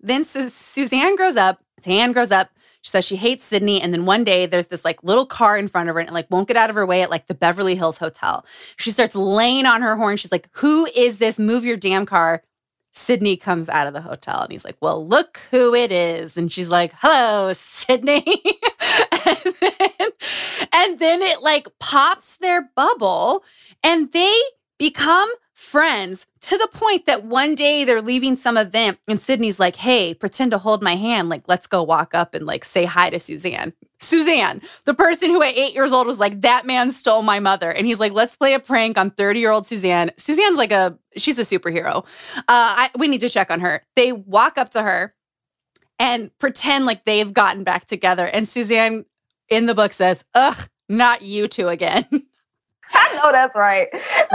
Then Su- Suzanne grows up. Tan grows up. She says she hates Sidney. And then one day there's this like little car in front of her and like won't get out of her way at like the Beverly Hills Hotel. She starts laying on her horn. She's like, Who is this? Move your damn car. Sidney comes out of the hotel and he's like, Well, look who it is. And she's like, Hello, Sidney. and, then, and then it like pops their bubble and they become friends to the point that one day they're leaving some event and Sidney's like, hey, pretend to hold my hand. Like, let's go walk up and like say hi to Suzanne. Suzanne, the person who at eight years old was like, that man stole my mother. And he's like, let's play a prank on 30 year old Suzanne. Suzanne's like a, she's a superhero. Uh, I, we need to check on her. They walk up to her and pretend like they've gotten back together. And Suzanne in the book says, ugh, not you two again. I know oh, that's right.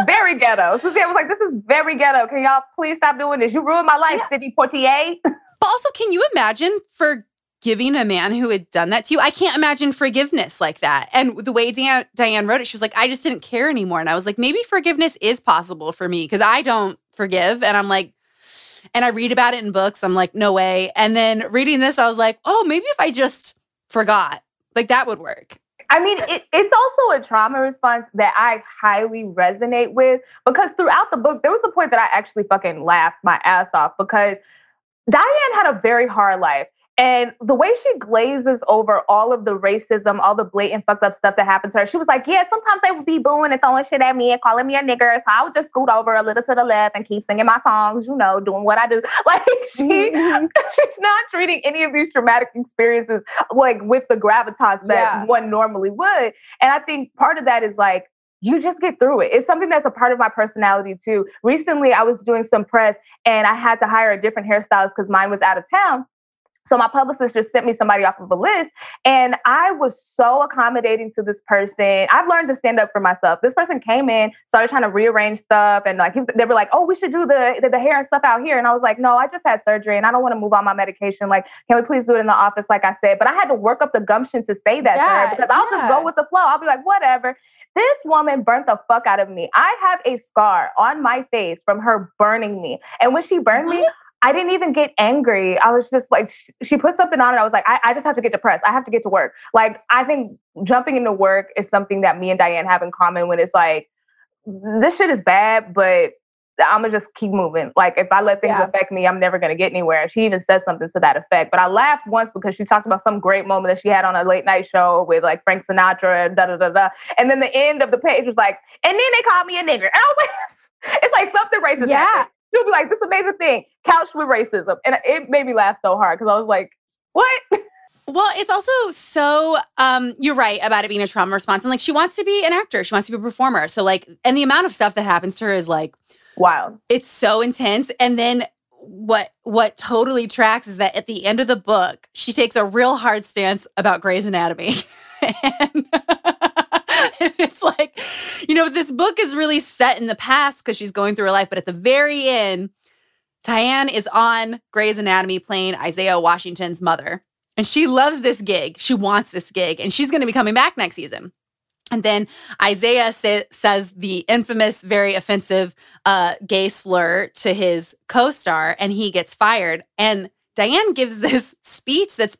Very ghetto. Suzanne was like, this is very ghetto. Can y'all please stop doing this? You ruined my life, yeah. Sidney Poitier. but also, can you imagine forgiving a man who had done that to you? I can't imagine forgiveness like that. And the way Diahann, Diahann wrote it, she was like, I just didn't care anymore. And I was like, maybe forgiveness is possible for me because I don't forgive. And I'm like, and I read about it in books. I'm like, no way. And then reading this, I was like, oh, maybe if I just forgot, like that would work. I mean, it, it's also a trauma response that I highly resonate with because throughout the book, there was a point that I actually fucking laughed my ass off because Diahann had a very hard life. And the way she glazes over all of the racism, all the blatant fucked up stuff that happened to her, she was like, Yeah, sometimes they would be booing and throwing shit at me and calling me a nigger. So I would just scoot over a little to the left and keep singing my songs, you know, doing what I do. Like she mm-hmm. she's not treating any of these traumatic experiences like with the gravitas that yeah. one normally would. And I think part of that is like you just get through it. It's something that's a part of my personality too. Recently, I was doing some press and I had to hire a different hairstylist because mine was out of town. So my publicist just sent me somebody off of a list, and I was so accommodating to this person. I've learned to stand up for myself. This person came in, started trying to rearrange stuff, and like they were like, "Oh, we should do the, the, the hair and stuff out here." And I was like, "No, I just had surgery, and I don't want to move on my medication. Like, can we please do it in the office, like I said?" But I had to work up the gumption to say that yeah, to her because I'll just go with the flow. I'll be like, "Whatever." This woman burnt the fuck out of me. I have a scar on my face from her burning me, and when she burned me. I didn't even get angry. I was just like, sh- she put something on it. I was like, I, I just have to get depressed. I have to get to work. Like, I think jumping into work is something that me and Diahann have in common when it's like, this shit is bad, but I'm gonna just keep moving. Like if I let things yeah. affect me, I'm never gonna get anywhere. She even said something to that effect. But I laughed once because she talked about some great moment that she had on a late night show with like Frank Sinatra and da da da da. And then the end of the page was like, and then they called me a nigger. And I was like, it's like something racist. Yeah. Happened. She'll be like, this amazing thing, couched with racism. And it made me laugh so hard because I was like, what? Well, it's also so um, you're right about it being a trauma response. And like she wants to be an actor, she wants to be a performer. So like and the amount of stuff that happens to her is like wild. It's so intense. And then what what totally tracks is that at the end of the book, she takes a real hard stance about Grey's Anatomy. and it's like, you know, this book is really set in the past because she's going through her life, but at the very end, Diahann is on Grey's Anatomy playing Isaiah Washington's mother. And she loves this gig. She wants this gig, and she's going to be coming back next season. And then Isaiah say, says the infamous, very offensive uh, gay slur to his co star, and he gets fired. And Diahann gives this speech that's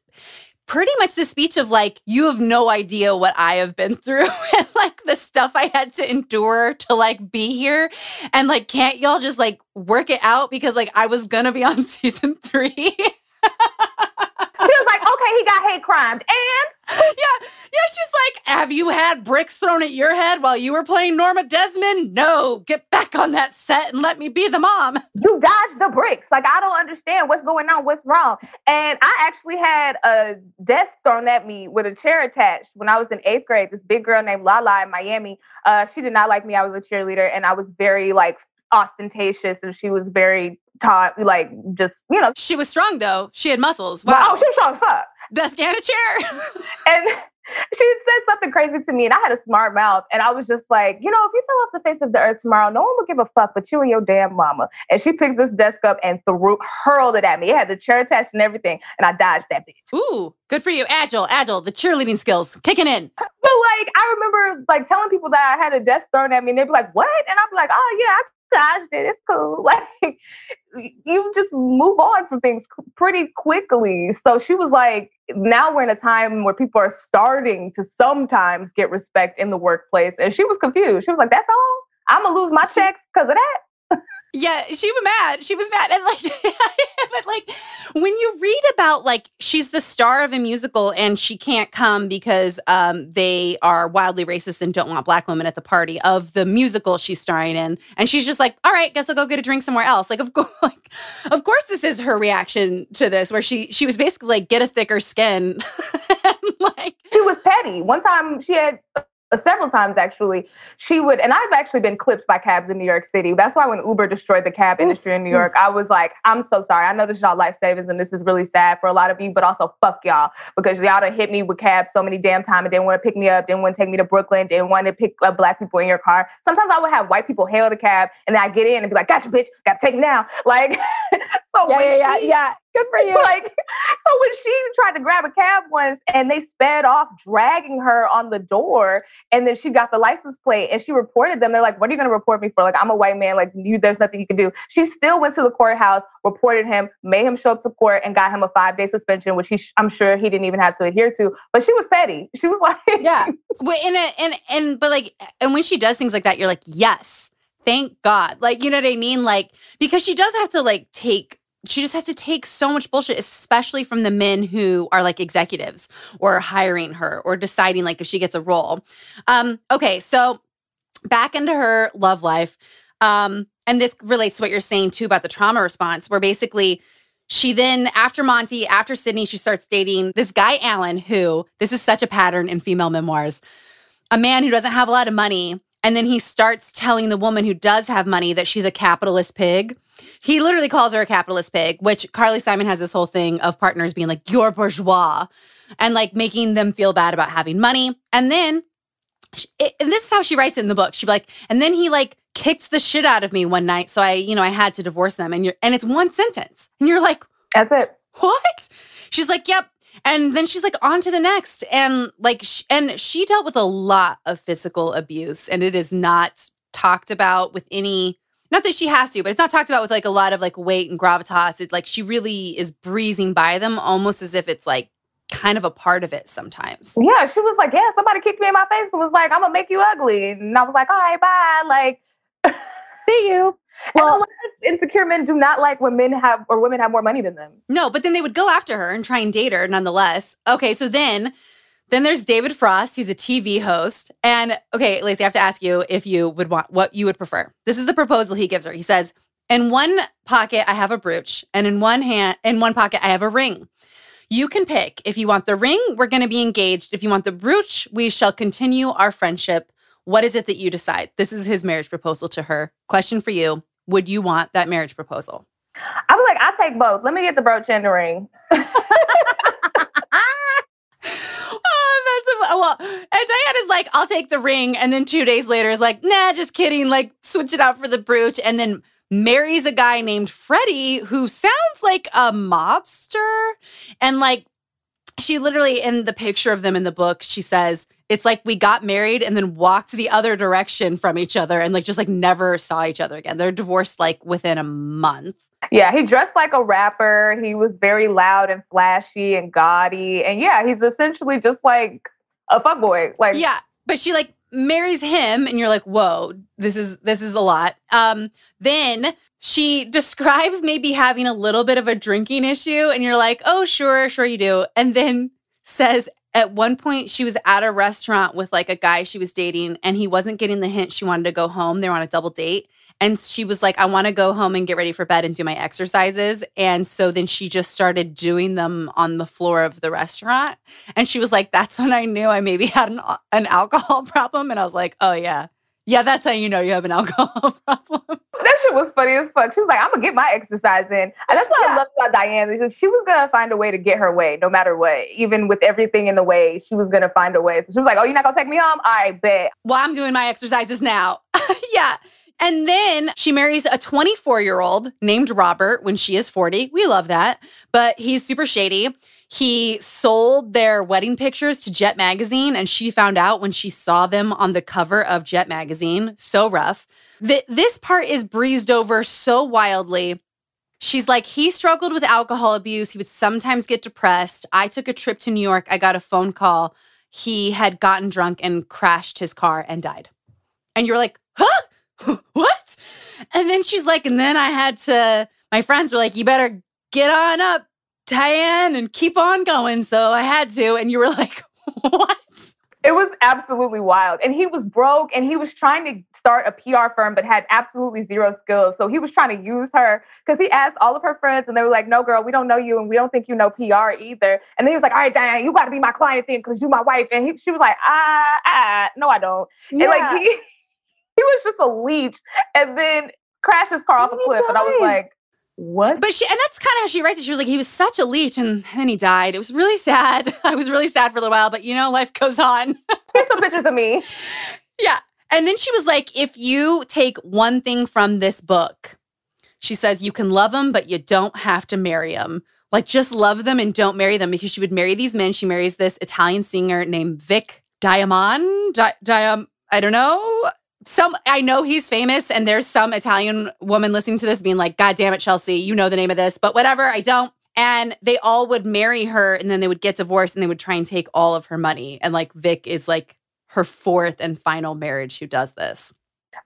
pretty much the speech of like, you have no idea what I have been through and like the stuff I had to endure to like be here. And like, can't y'all just like work it out? Because like I was gonna be on season three. She was like, okay, he got hate crimed. And yeah, yeah, she's like, have you had bricks thrown at your head while you were playing Norma Desmond? No, get back on that set and let me be the mom. You dodged the bricks. Like, I don't understand what's going on, what's wrong. And I actually had a desk thrown at me with a chair attached when I was in eighth grade. This big girl named Lala in Miami. Uh, she did not like me. I was a cheerleader and I was very like ostentatious and she was very taught like just you know she was strong though she had muscles wow oh she was strong as fuck desk and a chair and she said something crazy to me and I had a smart mouth and I was just like, you know, if you fell off the face of the earth tomorrow, no one would give a fuck but you and your damn mama. And she picked this desk up and threw hurled it at me. It had the chair attached and everything. And I dodged that bitch. Ooh, good for you. Agile, agile, the cheerleading skills kicking in. But like I remember like telling people that I had a desk thrown at me and they'd be like, what? And I'd be like, oh yeah, I dodged it. It's cool. Like you just move on from things pretty quickly. So she was like, now we're in a time where people are starting to sometimes get respect in the workplace. And she was confused. She was like, that's all? I'm gonna lose my checks because of that. Yeah, she was mad. She was mad. And like but like when you read about like she's the star of a musical and she can't come because um they are wildly racist and don't want black women at the party of the musical she's starring in. And she's just like, all right, guess I'll go get a drink somewhere else. Like of course like of course this is her reaction to this, where she she was basically like, get a thicker skin. like she was petty. One time she had uh, several times actually she would and i've actually been clipped by cabs in new york city. That's why when uber destroyed the cab industry in new york i was like i'm so sorry. I know this is y'all life savings and this is really sad for a lot of you but also fuck y'all because y'all done hit me with cabs so many damn time and didn't want to pick me up didn't want to take me to brooklyn didn't want to pick up black people in your car. Sometimes i would have white people hail the cab and then i get in and be like gotcha bitch. Gotta take now. Like so yeah, yeah, she, yeah, Good for you. Like, so when she tried to grab a cab once and they sped off, dragging her on the door, and then she got the license plate and she reported them. They're like, What are you going to report me for? Like, I'm a white man. Like, you, there's nothing you can do. She still went to the courthouse, reported him, made him show up to court, and got him a five day suspension, which he, I'm sure he didn't even have to adhere to. But she was petty. She was like, Yeah. Wait, and, uh, and, and, but like, and when she does things like that, you're like, Yes thank God. Like, you know what I mean? Like, because she does have to like take she just has to take so much bullshit, especially from the men who are like executives or hiring her or deciding like if she gets a role. Um, okay, so back into her love life. Um, and this relates to what you're saying too about the trauma response, where basically she then, after Monty, after Sidney, she starts dating this guy, Alan, who this is such a pattern in female memoirs, a man who doesn't have a lot of money. And then he starts telling the woman who does have money that she's a capitalist pig he literally calls her a capitalist pig, which Carly Simon has this whole thing of partners being like, you're bourgeois, and like making them feel bad about having money. And then, it, and this is how she writes it in the book. She'd be like, and then he like kicked the shit out of me one night. So I, you know, I had to divorce him. And you're, and it's one sentence. And you're like, that's it. What? She's like, yep. And then she's like, on to the next. And like, sh- and she dealt with a lot of physical abuse, and it is not talked about with any not that she has to, but it's not talked about with like a lot of like weight and gravitas. It's like she really is breezing by them almost as if it's like kind of a part of it sometimes. Yeah, she was like, Yeah, somebody kicked me in my face and was like, I'm gonna make you ugly. And I was like, All right, bye. Like, see you. Well, insecure men do not like when men have or women have more money than them. No, but then they would go after her and try and date her nonetheless. Okay, so then then there's David Frost. He's a TV host. And okay, Laci, I have to ask you if you would want what you would prefer. This is the proposal he gives her. He says, In one pocket, I have a brooch, and in one hand, in one pocket, I have a ring. You can pick. If you want the ring, we're going to be engaged. If you want the brooch, we shall continue our friendship. What is it that you decide? This is his marriage proposal to her. Question for you Would you want that marriage proposal? I was like, I'll take both. Let me get the brooch and the ring. well, and Diana's like, I'll take the ring. And then two days later is like, nah, just kidding. Like, switch it out for the brooch. And then marries a guy named Freddie who sounds like a mobster. And like, she literally, in the picture of them in the book, she says, it's like we got married and then walked the other direction from each other and like just like never saw each other again. They're divorced like within a month. Yeah, he dressed like a rapper. He was very loud and flashy and gaudy. And yeah, he's essentially just like a fuck boy. Like Yeah. But she like marries him and you're like, whoa, this is this is a lot. Um, then she describes maybe having a little bit of a drinking issue, and you're like, oh, sure, sure you do. And then says at one point she was at a restaurant with like a guy she was dating, and he wasn't getting the hint she wanted to go home. They were on a double date. And she was like, I want to go home and get ready for bed and do my exercises. And so then she just started doing them on the floor of the restaurant. And she was like, That's when I knew I maybe had an, an alcohol problem. And I was like, Oh, yeah. Yeah, that's how you know you have an alcohol problem. That shit was funny as fuck. She was like, I'm gonna get my exercise in. And that's what yeah. I love about Diahann. She was gonna find a way to get her way, no matter what. Even with everything in the way, she was gonna find a way. So she was like, Oh, you're not gonna take me home? I bet. Well, I'm doing my exercises now. yeah. And then she marries a 24 year old named Robert when she is 40. We love that. But he's super shady. He sold their wedding pictures to Jet Magazine, and she found out when she saw them on the cover of Jet Magazine. So rough. Th- this part is breezed over so wildly. She's like, he struggled with alcohol abuse. He would sometimes get depressed. I took a trip to New York. I got a phone call. He had gotten drunk and crashed his car and died. And you're like, huh? what? And then she's like, and then I had to, my friends were like, you better get on up, Diahann, and keep on going. So I had to. And you were like, what? It was absolutely wild. And he was broke and he was trying to start a PR firm, but had absolutely zero skills. So he was trying to use her because he asked all of her friends and they were like, no, girl, we don't know you and we don't think you know PR either. And then he was like, all right, Diahann, you got to be my client then because you're my wife. And he, she was like, ah, ah, no, I don't. Yeah. And like he, he was just a leech and then crashed his car off a cliff. And I was like, what? But she, and that's kind of how she writes it. She was like, he was such a leech and then he died. It was really sad. I was really sad for a little while, but you know, life goes on. Here's some pictures of me. Yeah. And then she was like, if you take one thing from this book, she says, you can love them, but you don't have to marry them. Like, just love them and don't marry them because she would marry these men. She marries this Italian singer named Vic Diamond. Di- Diam- I don't know some I know he's famous, and there's some Italian woman listening to this being like, God damn it, Chelsea, you know the name of this, but whatever, I don't. And they all would marry her and then they would get divorced and they would try and take all of her money. And like Vic is like her fourth and final marriage who does this.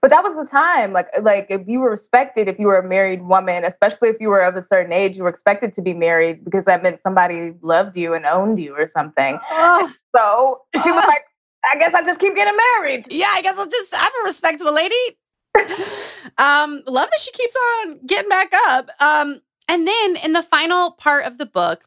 But that was the time. Like like if you were respected, if you were a married woman, especially if you were of a certain age, you were expected to be married because that meant somebody loved you and owned you or something. Oh. So she was like, I guess I just keep getting married. Yeah, I guess I'll just I'm a respectable lady. um, love that she keeps on getting back up. Um, and then in the final part of the book,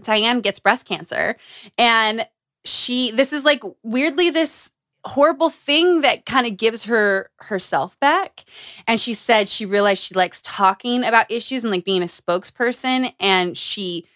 Diahann gets breast cancer. And she this is like weirdly this horrible thing that kind of gives her herself back and she said she realized she likes talking about issues and like being a spokesperson and she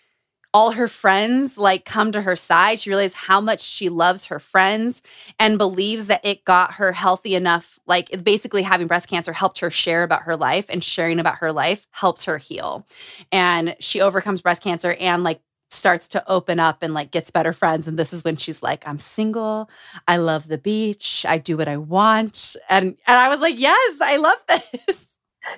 all her friends like come to her side. She realizes how much she loves her friends and believes that it got her healthy enough. Like basically having breast cancer helped her share about her life and sharing about her life helps her heal. And she overcomes breast cancer and like starts to open up and like gets better friends and this is when she's like I'm single I love the beach I do what I want and and I was like yes I love this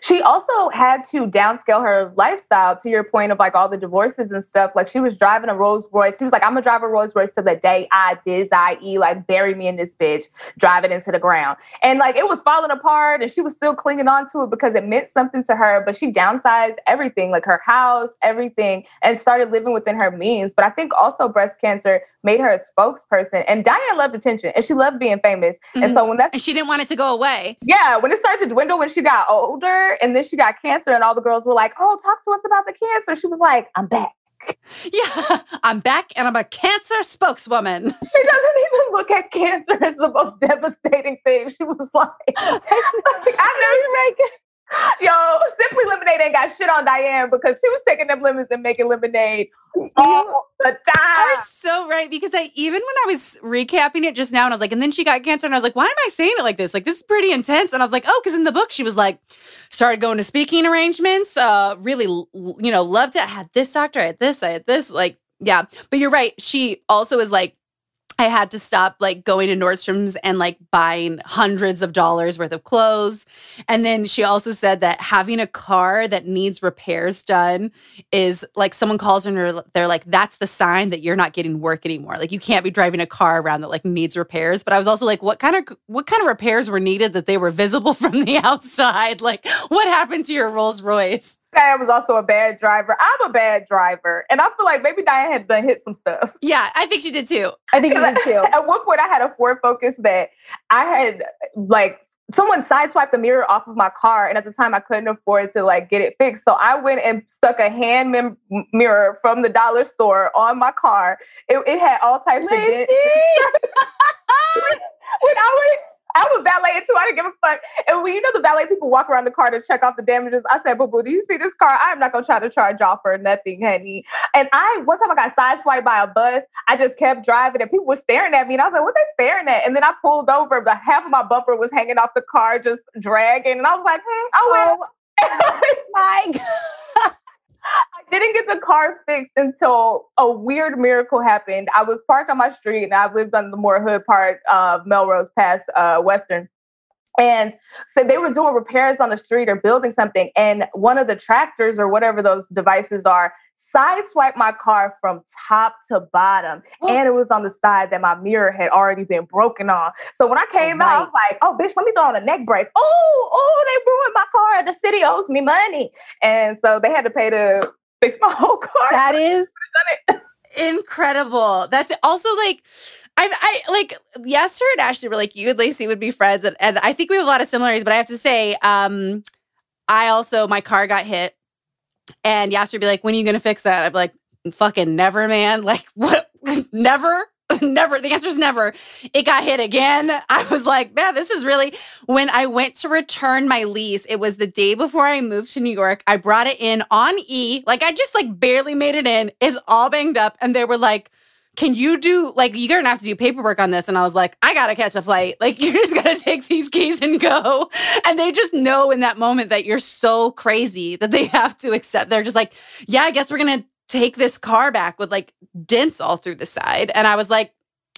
She also had to downscale her lifestyle to your point of like all the divorces and stuff. Like she was driving a Rolls Royce. She was like, I'm gonna drive a Rolls Royce to the day I diz I.e. like bury me in this bitch, drive it into the ground. And like it was falling apart and she was still clinging on to it because it meant something to her. But she downsized everything, like her house, everything, and started living within her means. But I think also breast cancer made her a spokesperson. And Diahann loved attention and she loved being famous. Mm-hmm. And so when that's and she didn't want it to go away. Yeah, when it started to dwindle when she got older and then she got cancer and all the girls were like, "Oh, talk to us about the cancer." She was like, "I'm back." Yeah, I'm back and I'm a cancer spokeswoman. She doesn't even look at cancer as the most devastating thing. She was like, I know you're making Yo, Simply Lemonade ain't got shit on Diahann because she was taking them lemons and making lemonade all the time. You're so right because I even when I was recapping it just now and I was like, and then she got cancer and I was like, why am I saying it like this? Like this is pretty intense. And I was like, oh, because in the book she was like, started going to speaking arrangements. Uh, really, you know, loved it. I had this doctor, I had this, I had this. Like, yeah. But you're right. She also is like I had to stop like going to Nordstrom's and like buying hundreds of dollars worth of clothes. And then she also said that having a car that needs repairs done is like someone calls her they're like, that's the sign that you're not getting work anymore. Like you can't be driving a car around that like needs repairs. But I was also like, what kind of what kind of repairs were needed that they were visible from the outside? Like what happened to your Rolls Royce? Diahann was also a bad driver. I'm a bad driver. And I feel like maybe Diahann had done hit some stuff. Yeah, I think she did too. I think she did too. At one point I had a Ford Focus that I had like someone sideswiped the mirror off of my car and at the time i couldn't afford to like get it fixed so i went and stuck a hand mem- mirror from the dollar store on my car it, it had all types Laci. of dents when i was I was valeting too. I didn't give a fuck. And when you know the valet people walk around the car to check off the damages, I said, "Boo boo, do you see this car? I'm not gonna try to charge y'all for nothing, honey." And I one time I got sideswiped by a bus. I just kept driving, and people were staring at me, and I was like, "What they staring at?" And then I pulled over, but half of my bumper was hanging off the car, just dragging, and I was like, hmm, "Oh well." Oh my God. I didn't get the car fixed until a weird miracle happened. I was parked on my street and I lived on the more hood part of Melrose past uh, Western. And so they were doing repairs on the street or building something. And one of the tractors or whatever those devices are sideswiped my car from top to bottom. And it was on the side that my mirror had already been broken on. So when I oh, came oh, out, I was like, oh, bitch, let me throw on a neck brace. Oh, oh, they ruined my car. The city owes me money. And so they had to pay to fix my whole car. That is incredible. That's also like, I, I like Yassir and Ashley were like, you and Laci would be friends. And, and I think we have a lot of similarities, but I have to say, um, I also, my car got hit and Yassir would be like, when are you to fix that? I'd be like, fucking never, man. Like, what? never? never. The answer is never. It got hit again. I was like, man, this is really. When I went to return my lease, it was the day before I moved to New York. I brought it in on E. Like, I just like barely made it in. It's all banged up. And they were like, can you do like you're gonna have to do paperwork on this and i was like i gotta catch a flight like you're just gonna take these keys and go and they just know in that moment that you're so crazy that they have to accept they're just like yeah i guess we're gonna take this car back with like dents all through the side and i was like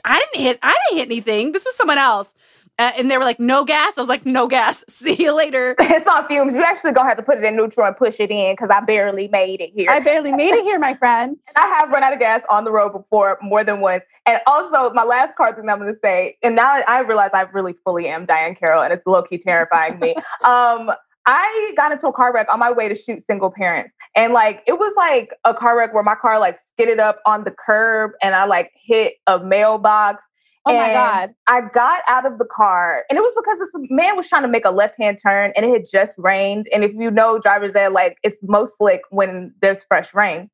i didn't hit i didn't hit anything this was someone else uh, and they were like, no gas. I was like, no gas. See you later. it's on fumes. You actually gonna have to put it in neutral and push it in because I barely made it here. I barely made it here, my friend. and I have run out of gas on the road before more than once. And also, my last card thing I'm gonna say, and now I realize I really fully am Diahann Carroll, and it's low key terrifying me. Um, I got into a car wreck on my way to shoot single parents. And like it was like a car wreck where my car like skidded up on the curb and I like hit a mailbox Oh and my God. I got out of the car and it was because this man was trying to make a left hand turn and it had just rained. And if you know drivers there, like it's most slick when there's fresh rain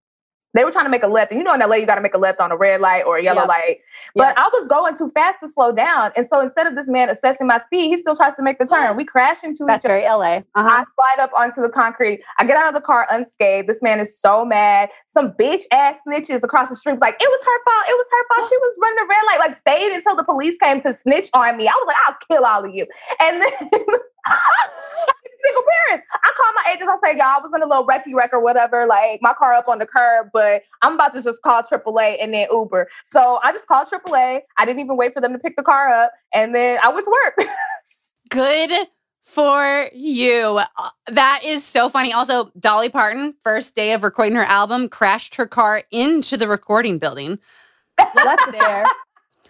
they were trying to make a left. And you know, in LA, you got to make a left on a red light or a yellow yep. light. But yep. I was going too fast to slow down. And so instead of this man assessing my speed, he still tries to make the turn. We crash into That's each other. That's very LA. Uh-huh. I slide up onto the concrete. I get out of the car unscathed. This man is so mad. Some bitch ass snitches across the street like, it was her fault. It was her fault. She was running a red light, like stayed until the police came to snitch on me. I was like, I'll kill all of you. And then single parents. I call my agents. I say, y'all, I was in a little wrecky wreck or whatever, like my car up on the curb, but I'm about to just call AAA and then Uber. So I just called AAA. I didn't even wait for them to pick the car up. And then I went to work. Good for you. Uh, That is so funny. Also, Dolly Parton, first day of recording her album, crashed her car into the recording building. Left there.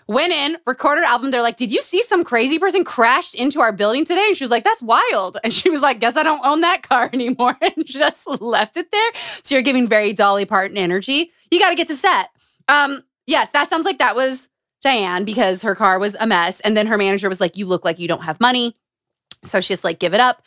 Went in, recorded album. They're like, Did you see some crazy person crashed into our building today? And she was like, That's wild. And she was like, Guess I don't own that car anymore. And just left it there. So you're giving very Dolly Parton energy. You got to get to set. Um, yes, that sounds like that was Diahann because her car was a mess. And then her manager was like, You look like you don't have money. So she's like, Give it up.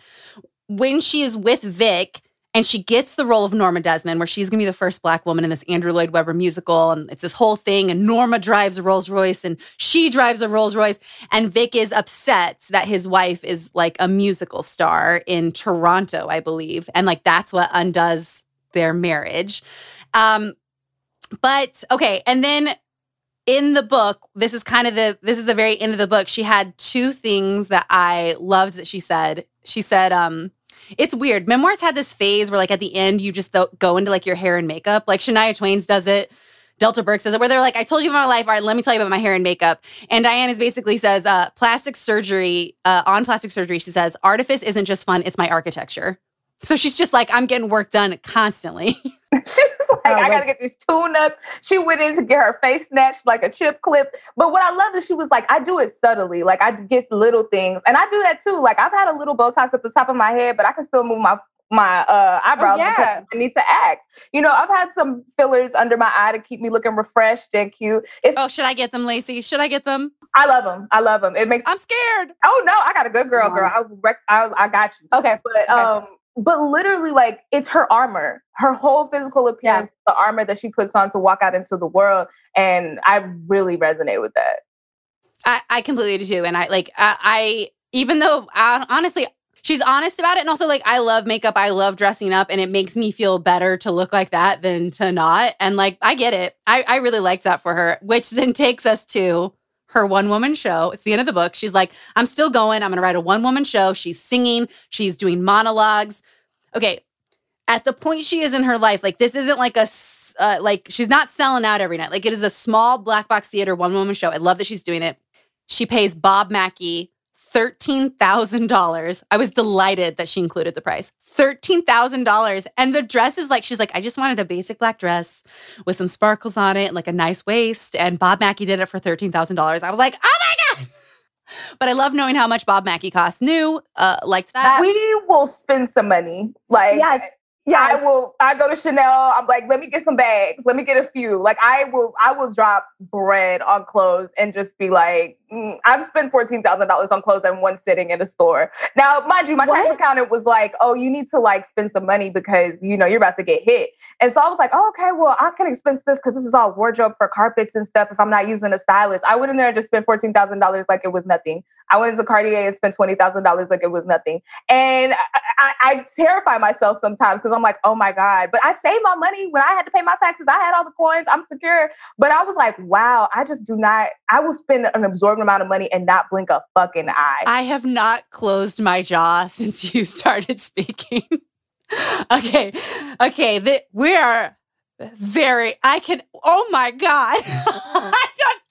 When she is with Vic, and she gets the role of Norma Desmond, where she's gonna be the first black woman in this Andrew Lloyd Webber musical. And it's this whole thing. And Norma drives a Rolls Royce and she drives a Rolls Royce. And Vic is upset that his wife is like a musical star in Toronto, I believe. And like that's what undoes their marriage. Um, but okay. And then in the book, this is kind of the this is the very end of the book. She had two things that I loved that she said. She said, um, it's weird. Memoirs had this phase where, like, at the end, you just th- go into like your hair and makeup. Like Shania Twain's does it, Delta Burke says it, where they're like, "I told you about my life. All right, let me tell you about my hair and makeup." And Diahann is basically says, uh, "Plastic surgery. Uh, on plastic surgery, she says, artifice isn't just fun; it's my architecture." So she's just like, "I'm getting work done constantly." she was like, Oh, I gotta like- get these tune ups. She went in to get her face snatched like a chip clip. But what I love is she was like, I do it subtly. Like I get little things. And I do that too. Like I've had a little Botox at the top of my head, but I can still move my my uh eyebrows yeah. because I need to act. You know, I've had some fillers under my eye to keep me looking refreshed and cute. It's oh, should I get them, Laci? Should I get them? I love them. I love them. It makes I'm scared. oh no, I got a good girl, girl. I rec- I, I got you. Okay. But Okay. But literally, like it's her armor, her whole physical appearance, the armor that she puts on to walk out into the world, and I really resonate with that. I, I completely do, and I like I, I even though I, honestly she's honest about it, and also like I love makeup, I love dressing up, and it makes me feel better to look like that than to not. And like I get it, I I really liked that for her, which then takes us to her one woman show. It's the end of the book. She's like, I'm still going. I'm going to write a one woman show. She's singing. She's doing monologues. Okay, at the point she is in her life, like this isn't like a, uh, like she's not selling out every night. Like it is a small black box theater one woman show. I love that she's doing it. She pays Bob Mackie $13,000. I was delighted that she included the price. $13,000. And the dress is like, she's like, I just wanted a basic black dress with some sparkles on it, like a nice waist. And Bob Mackie did it for $13,000. I was like, oh my God. But I love knowing how much Bob Mackie costs. New, uh, liked that. we will spend some money. Like Yes. I will. I go to Chanel. I'm like, let me get some bags. Let me get a few. Like I will. I will drop bread on clothes and just be like, mm, I've spent fourteen thousand dollars on clothes in one sitting in a store. Now, mind you, my tax accountant was like, oh, you need to like spend some money because you know you're about to get hit. And so I was like, oh, okay, well, I can expense this because this is all wardrobe for carpets and stuff. If I'm not using a stylist, I went in there and just spent fourteen thousand dollars like it was nothing. I went into Cartier and spent twenty thousand dollars like it was nothing. And I, I, I terrify myself sometimes because I'm like, oh my God. But I saved my money when I had to pay my taxes. I had all the coins. I'm secure. But I was like, wow, I just do not, I will spend an absorbent amount of money and not blink a fucking eye. I have not closed my jaw since you started speaking. okay. Okay. The, we are very, I can, oh my God.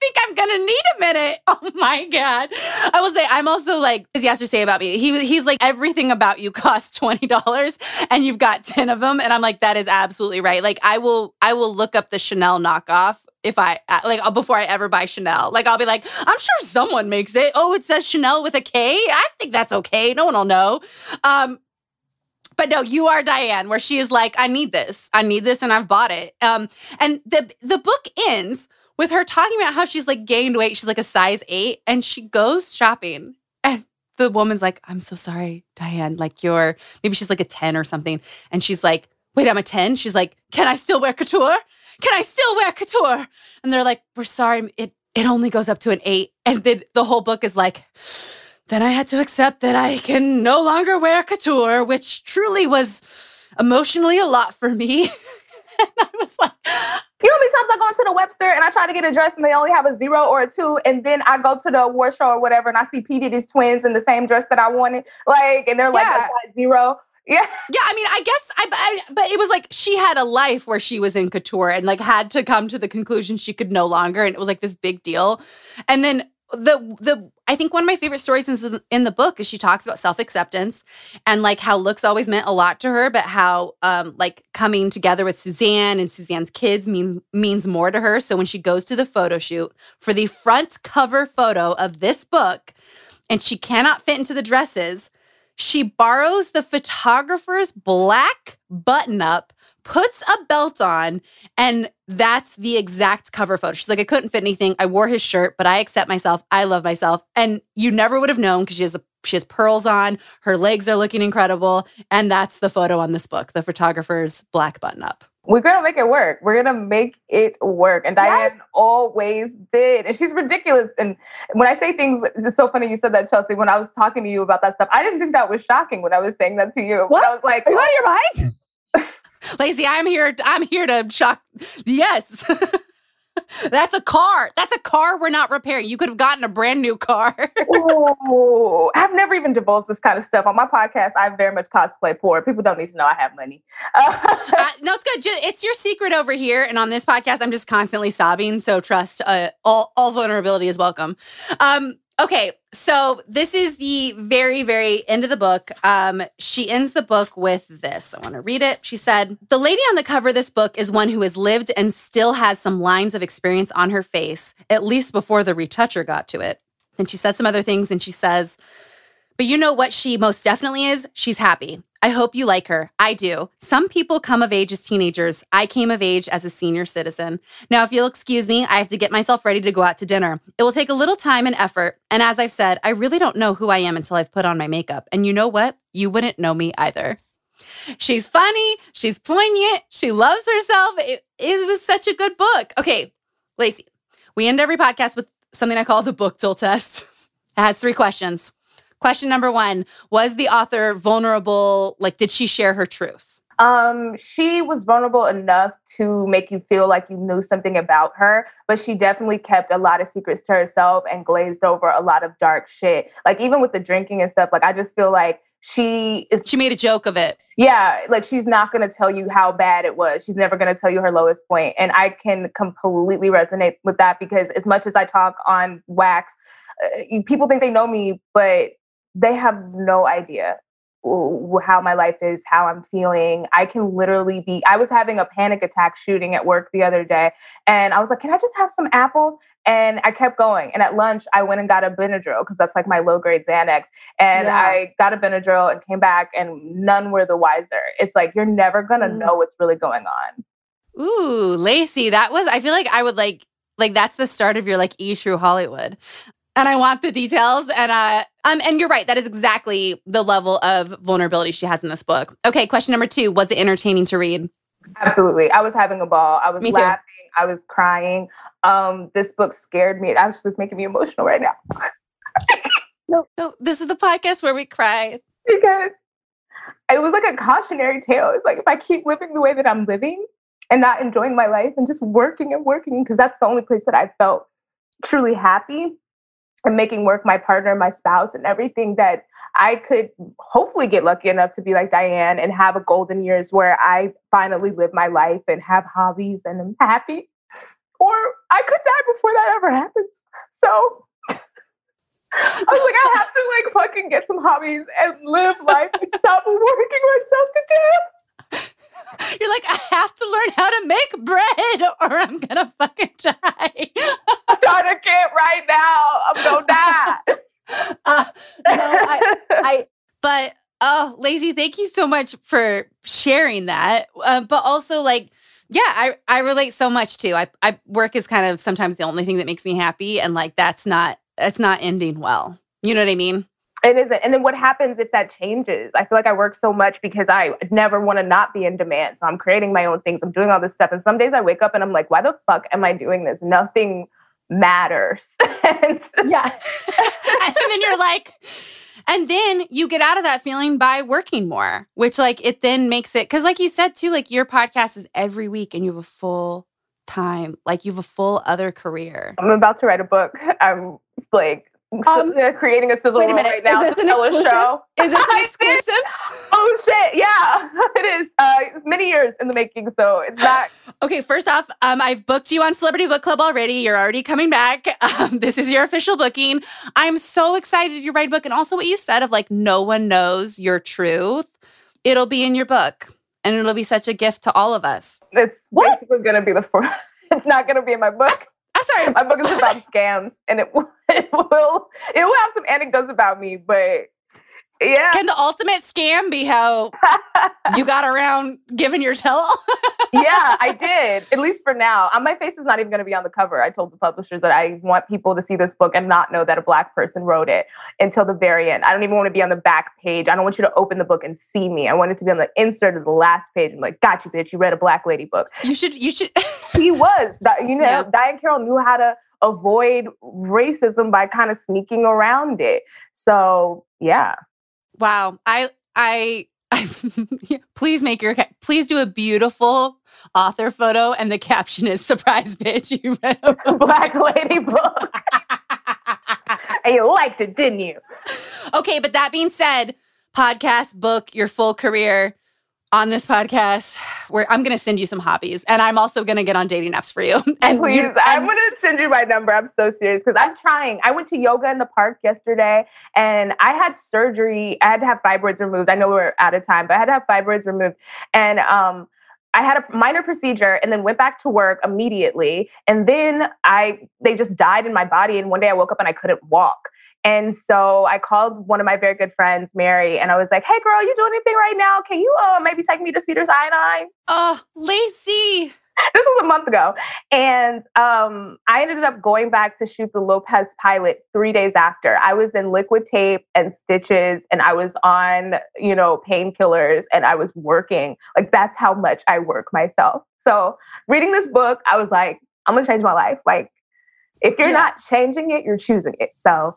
Think I'm to need a minute. Oh my God. I will say, I'm also like, as to say about me, he, he's like, everything about you costs $20 and you've got 10 of them. And I'm like, that is absolutely right. Like, I will, I will look up the Chanel knockoff if I uh, like uh, before I ever buy Chanel. Like I'll be like, I'm sure someone makes it. Oh, it says Chanel with a K. I think that's okay. No one will know. Um, but no, you are Diahann, where she is like, I need this. I need this, and I've bought it. Um, and the the book ends with her talking about how she's like gained weight. She's like a size eight, and she goes shopping. And the woman's like, I'm so sorry, Diahann. Like you're maybe she's like a 10 or something. And she's like, Wait, I'm a 10. She's like, Can I still wear couture? Can I still wear couture? And they're like, We're sorry, it it only goes up to an eight. And then the whole book is like, then I had to accept that I can no longer wear couture, which truly was emotionally a lot for me. and I was like, You know how many times I go into the Webster and I try to get a dress and they only have a zero or a two, and then I go to the award show or whatever and I see P. Diddy's twins in the same dress that I wanted, like, and they're like Yeah. zero. Yeah. yeah, I mean, I guess I, I, but it was like she had a life where she was in couture and like had to come to the conclusion she could no longer, and it was like this big deal. And then the the I think one of my favorite stories in, in the book is she talks about self acceptance and like how looks always meant a lot to her, but how um, like coming together with Suzanne and Suzanne's kids mean, means more to her. So when she goes to the photo shoot for the front cover photo of this book and she cannot fit into the dresses, she borrows the photographer's black button up puts a belt on, and that's the exact cover photo. She's like, I couldn't fit anything. I wore his shirt, but I accept myself. I love myself. And you never would have known because she has a she has pearls on, her legs are looking incredible. And that's the photo on this book, the photographer's black button up. We're gonna make it work. We're gonna make it work. And Diahann yes. always did. And she's ridiculous. And when I say things, it's so funny you said that, Chelsea. When I was talking to you about that stuff, I didn't think that was shocking when I was saying that to you. What? I was like, Are you out of your mind? Laci, I'm here. I'm here to shock. Yes. That's a car. That's a car we're not repairing. You could have gotten a brand new car. oh, I've never even divulged this kind of stuff on my podcast. I very much cosplay poor. People don't need to know I have money. uh, no, it's good. It's your secret over here, and on this podcast, I'm just constantly sobbing. So trust. Uh, all all vulnerability is welcome. Um, Okay, so this is the very, very end of the book. Um, she ends the book with this. I want to read it. She said, The lady on the cover of this book is one who has lived and still has some lines of experience on her face, at least before the retoucher got to it. And she says some other things and she says, But you know what she most definitely is? She's happy. I hope you like her. I do. Some people come of age as teenagers. I came of age as a senior citizen. Now, if you'll excuse me, I have to get myself ready to go out to dinner. It will take a little time and effort. And as I've said, I really don't know who I am until I've put on my makeup. And you know what? You wouldn't know me either. She's funny. She's poignant. She loves herself. It, it was such a good book. Okay, Laci, we end every podcast with something I call the book tool test. It has three questions. Question number one Was the author vulnerable? Like, did she share her truth? Um, she was vulnerable enough to make you feel like you knew something about her, but she definitely kept a lot of secrets to herself and glazed over a lot of dark shit. Like even with the drinking and stuff, like I just feel like she is she made a joke of it. Yeah, like she's not going to tell you how bad it was. She's never going to tell you her lowest point. And I can completely resonate with that because as much as I talk on wax, uh, people think they know me, but they have no idea how my life is, how I'm feeling. I can literally be, I was having a panic attack shooting at work the other day. And I was like, can I just have some apples? And I kept going. And at lunch, I went and got a Benadryl because that's like my low grade Xanax. And yeah. I got a Benadryl and came back, and none were the wiser. It's like, you're never going to mm. know what's really going on. Ooh, Laci, that was, I feel like I would like, like that's the start of your like e true Hollywood and I want the details. And uh, um, and you're right. That is exactly the level of vulnerability she has in this book. Okay, question number two: Was it entertaining to read? Absolutely. I was having a ball. I was laughing. I was crying. Um, this book scared me. It just making me emotional right now. no, no. This is the podcast where we cry because it was like a cautionary tale. It's like if I keep living the way that I'm living and not enjoying my life and just working and working, because that's the only place that I felt truly happy and making work my partner, my spouse, and everything that I could hopefully get lucky enough to be like Diahann and have a golden years where I finally live my life and have hobbies and I'm happy. Or I could die before that ever happens. So I was like, I have to like fucking get some hobbies and live life and stop working myself to death. You're like, I have to learn how to make bread or I'm gonna fucking die. I'm trying to get right now. I'm gonna die. uh, no, I, I, but oh, Laci, thank you so much for sharing that. Uh, but also, like, yeah, I, I relate so much too. I, I work is kind of sometimes the only thing that makes me happy, and like that's not that's not ending well. You know what I mean? It isn't. And then what happens if that changes? I feel like I work so much because I never want to not be in demand. So I'm creating my own things. I'm doing all this stuff. And some days I wake up and I'm like, why the fuck am I doing this? Nothing matters. yeah. and then you're like, and then you get out of that feeling by working more, which like it then makes it because like you said too, like your podcast is every week and you have a full time, like you have a full other career. I'm about to write a book. I'm like um, creating a sizzle reel right now is this to tell exclusive? a show. Is this an exclusive? oh shit! Yeah, it is. Uh, many years in the making, so it's not. Okay, first off, um, I've booked you on Celebrity Book Club already. You're already coming back. Um, this is your official booking. I'm so excited you write a book. And also, what you said of like, no one knows your truth, it'll be in your book and it'll be such a gift to all of us. It's what? basically going to be the fourth. it's not going to be in my book. I'm sorry. My book is about scams and it, it will it will have some anecdotes about me, but yeah. Can the ultimate scam be how you got around giving your tell? yeah, I did. At least for now. Um, my face is not even going to be on the cover. I told the publishers that I want people to see this book and not know that a black person wrote it until the very end. I don't even want to be on the back page. I don't want you to open the book and see me. I want it to be on the insert of the last page. I'm like, got you, bitch. You read a black lady book. You should. You should. He was. that You know, yeah. Diahann Carroll knew how to avoid racism by kind of sneaking around it. So yeah. Wow. I I please make your please do a beautiful author photo and the caption is surprise bitch you read a black lady book and you liked it didn't you okay but that being said podcast book your full career on this podcast where I'm going to send you some hobbies and I'm also going to get on dating apps for you. And please, you, and I'm going to send you my number. I'm so serious because I'm trying. I went to yoga in the park yesterday and I had surgery. I had to have fibroids removed. I know we're out of time, but I had to have fibroids removed. And um, I had a minor procedure and then went back to work immediately. And then I they just died in my body. And one day I woke up and I couldn't walk. And so I called one of my very good friends, Mary, and I was like, "Hey, girl, you doing anything right now? Can you uh, maybe take me to Cedars Sinai?" Oh, Laci. This was a month ago, and um, I ended up going back to shoot the Lopez pilot three days after. I was in liquid tape and stitches, and I was on, you know, painkillers, and I was working. Like that's how much I work myself. So reading this book, I was like, I'm gonna change my life. Like if you're yeah. not changing it, you're choosing it. So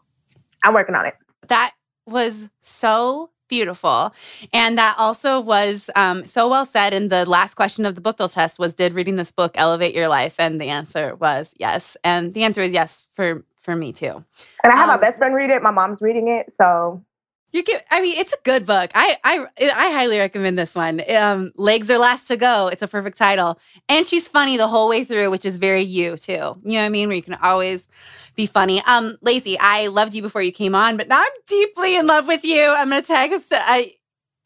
I'm working on it. That was so beautiful. And that also was um, so well said. And the last question of the book test was Did reading this book elevate your life? And the answer was yes. And the answer is yes for, for me too. And I have um, my best friend read it. My mom's reading it. So you can, I mean, it's a good book. I, I, I highly recommend this one. Um, Legs are last to go. It's a perfect title, and she's funny the whole way through, which is very you too. You know what I mean? Where you can always be funny. Um, Laci, I loved you before you came on, but now I'm deeply in love with you. I'm gonna text uh,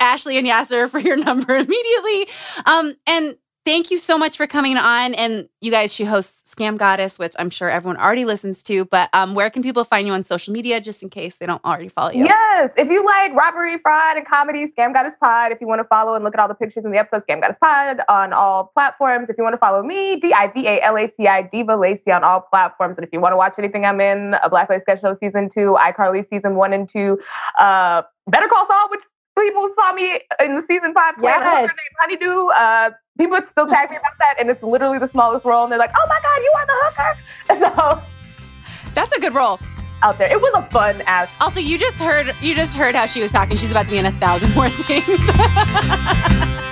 Ashley and Yassir for your number immediately. Um, and thank you so much for coming on. And you guys, she hosts Scam Goddess, which I'm sure everyone already listens to. But um, where can people find you on social media just in case they don't already follow you? Yes. If you like robbery, fraud, and comedy, Scam Goddess Pod. If you want to follow and look at all the pictures in the episode, Scam Goddess Pod on all platforms. If you want to follow me, D I V A L A C I, Diva Laci on all platforms. And if you want to watch anything I'm in, a Black Lady Sketch Show season two, iCarly season one and two, uh, Better Call Saul, which people saw me in the season five yes. Honeydew. Uh, people still tag me about that, and it's literally the smallest role, and they're like, "Oh my god, you are the hooker!" So that's a good role out there. It was a fun ass. Also, you just heard you just heard how she was talking. She's about to be in a thousand more things.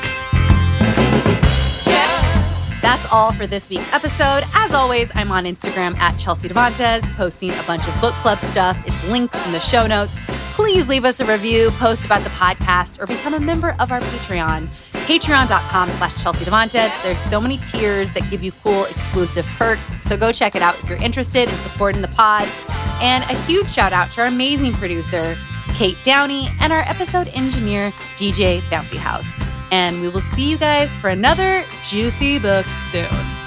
That's all for this week's episode. As always, I'm on Instagram at Chelsea Devantez, posting a bunch of book club stuff. It's linked in the show notes. Please leave us a review, post about the podcast, or become a member of our Patreon patreon.com slash Chelsea Devantez. There's so many tiers that give you cool exclusive perks. So go check it out if you're interested in supporting the pod. And a huge shout out to our amazing producer, Kate Downey, and our episode engineer, DJ Bouncy House. And we will see you guys for another juicy book soon.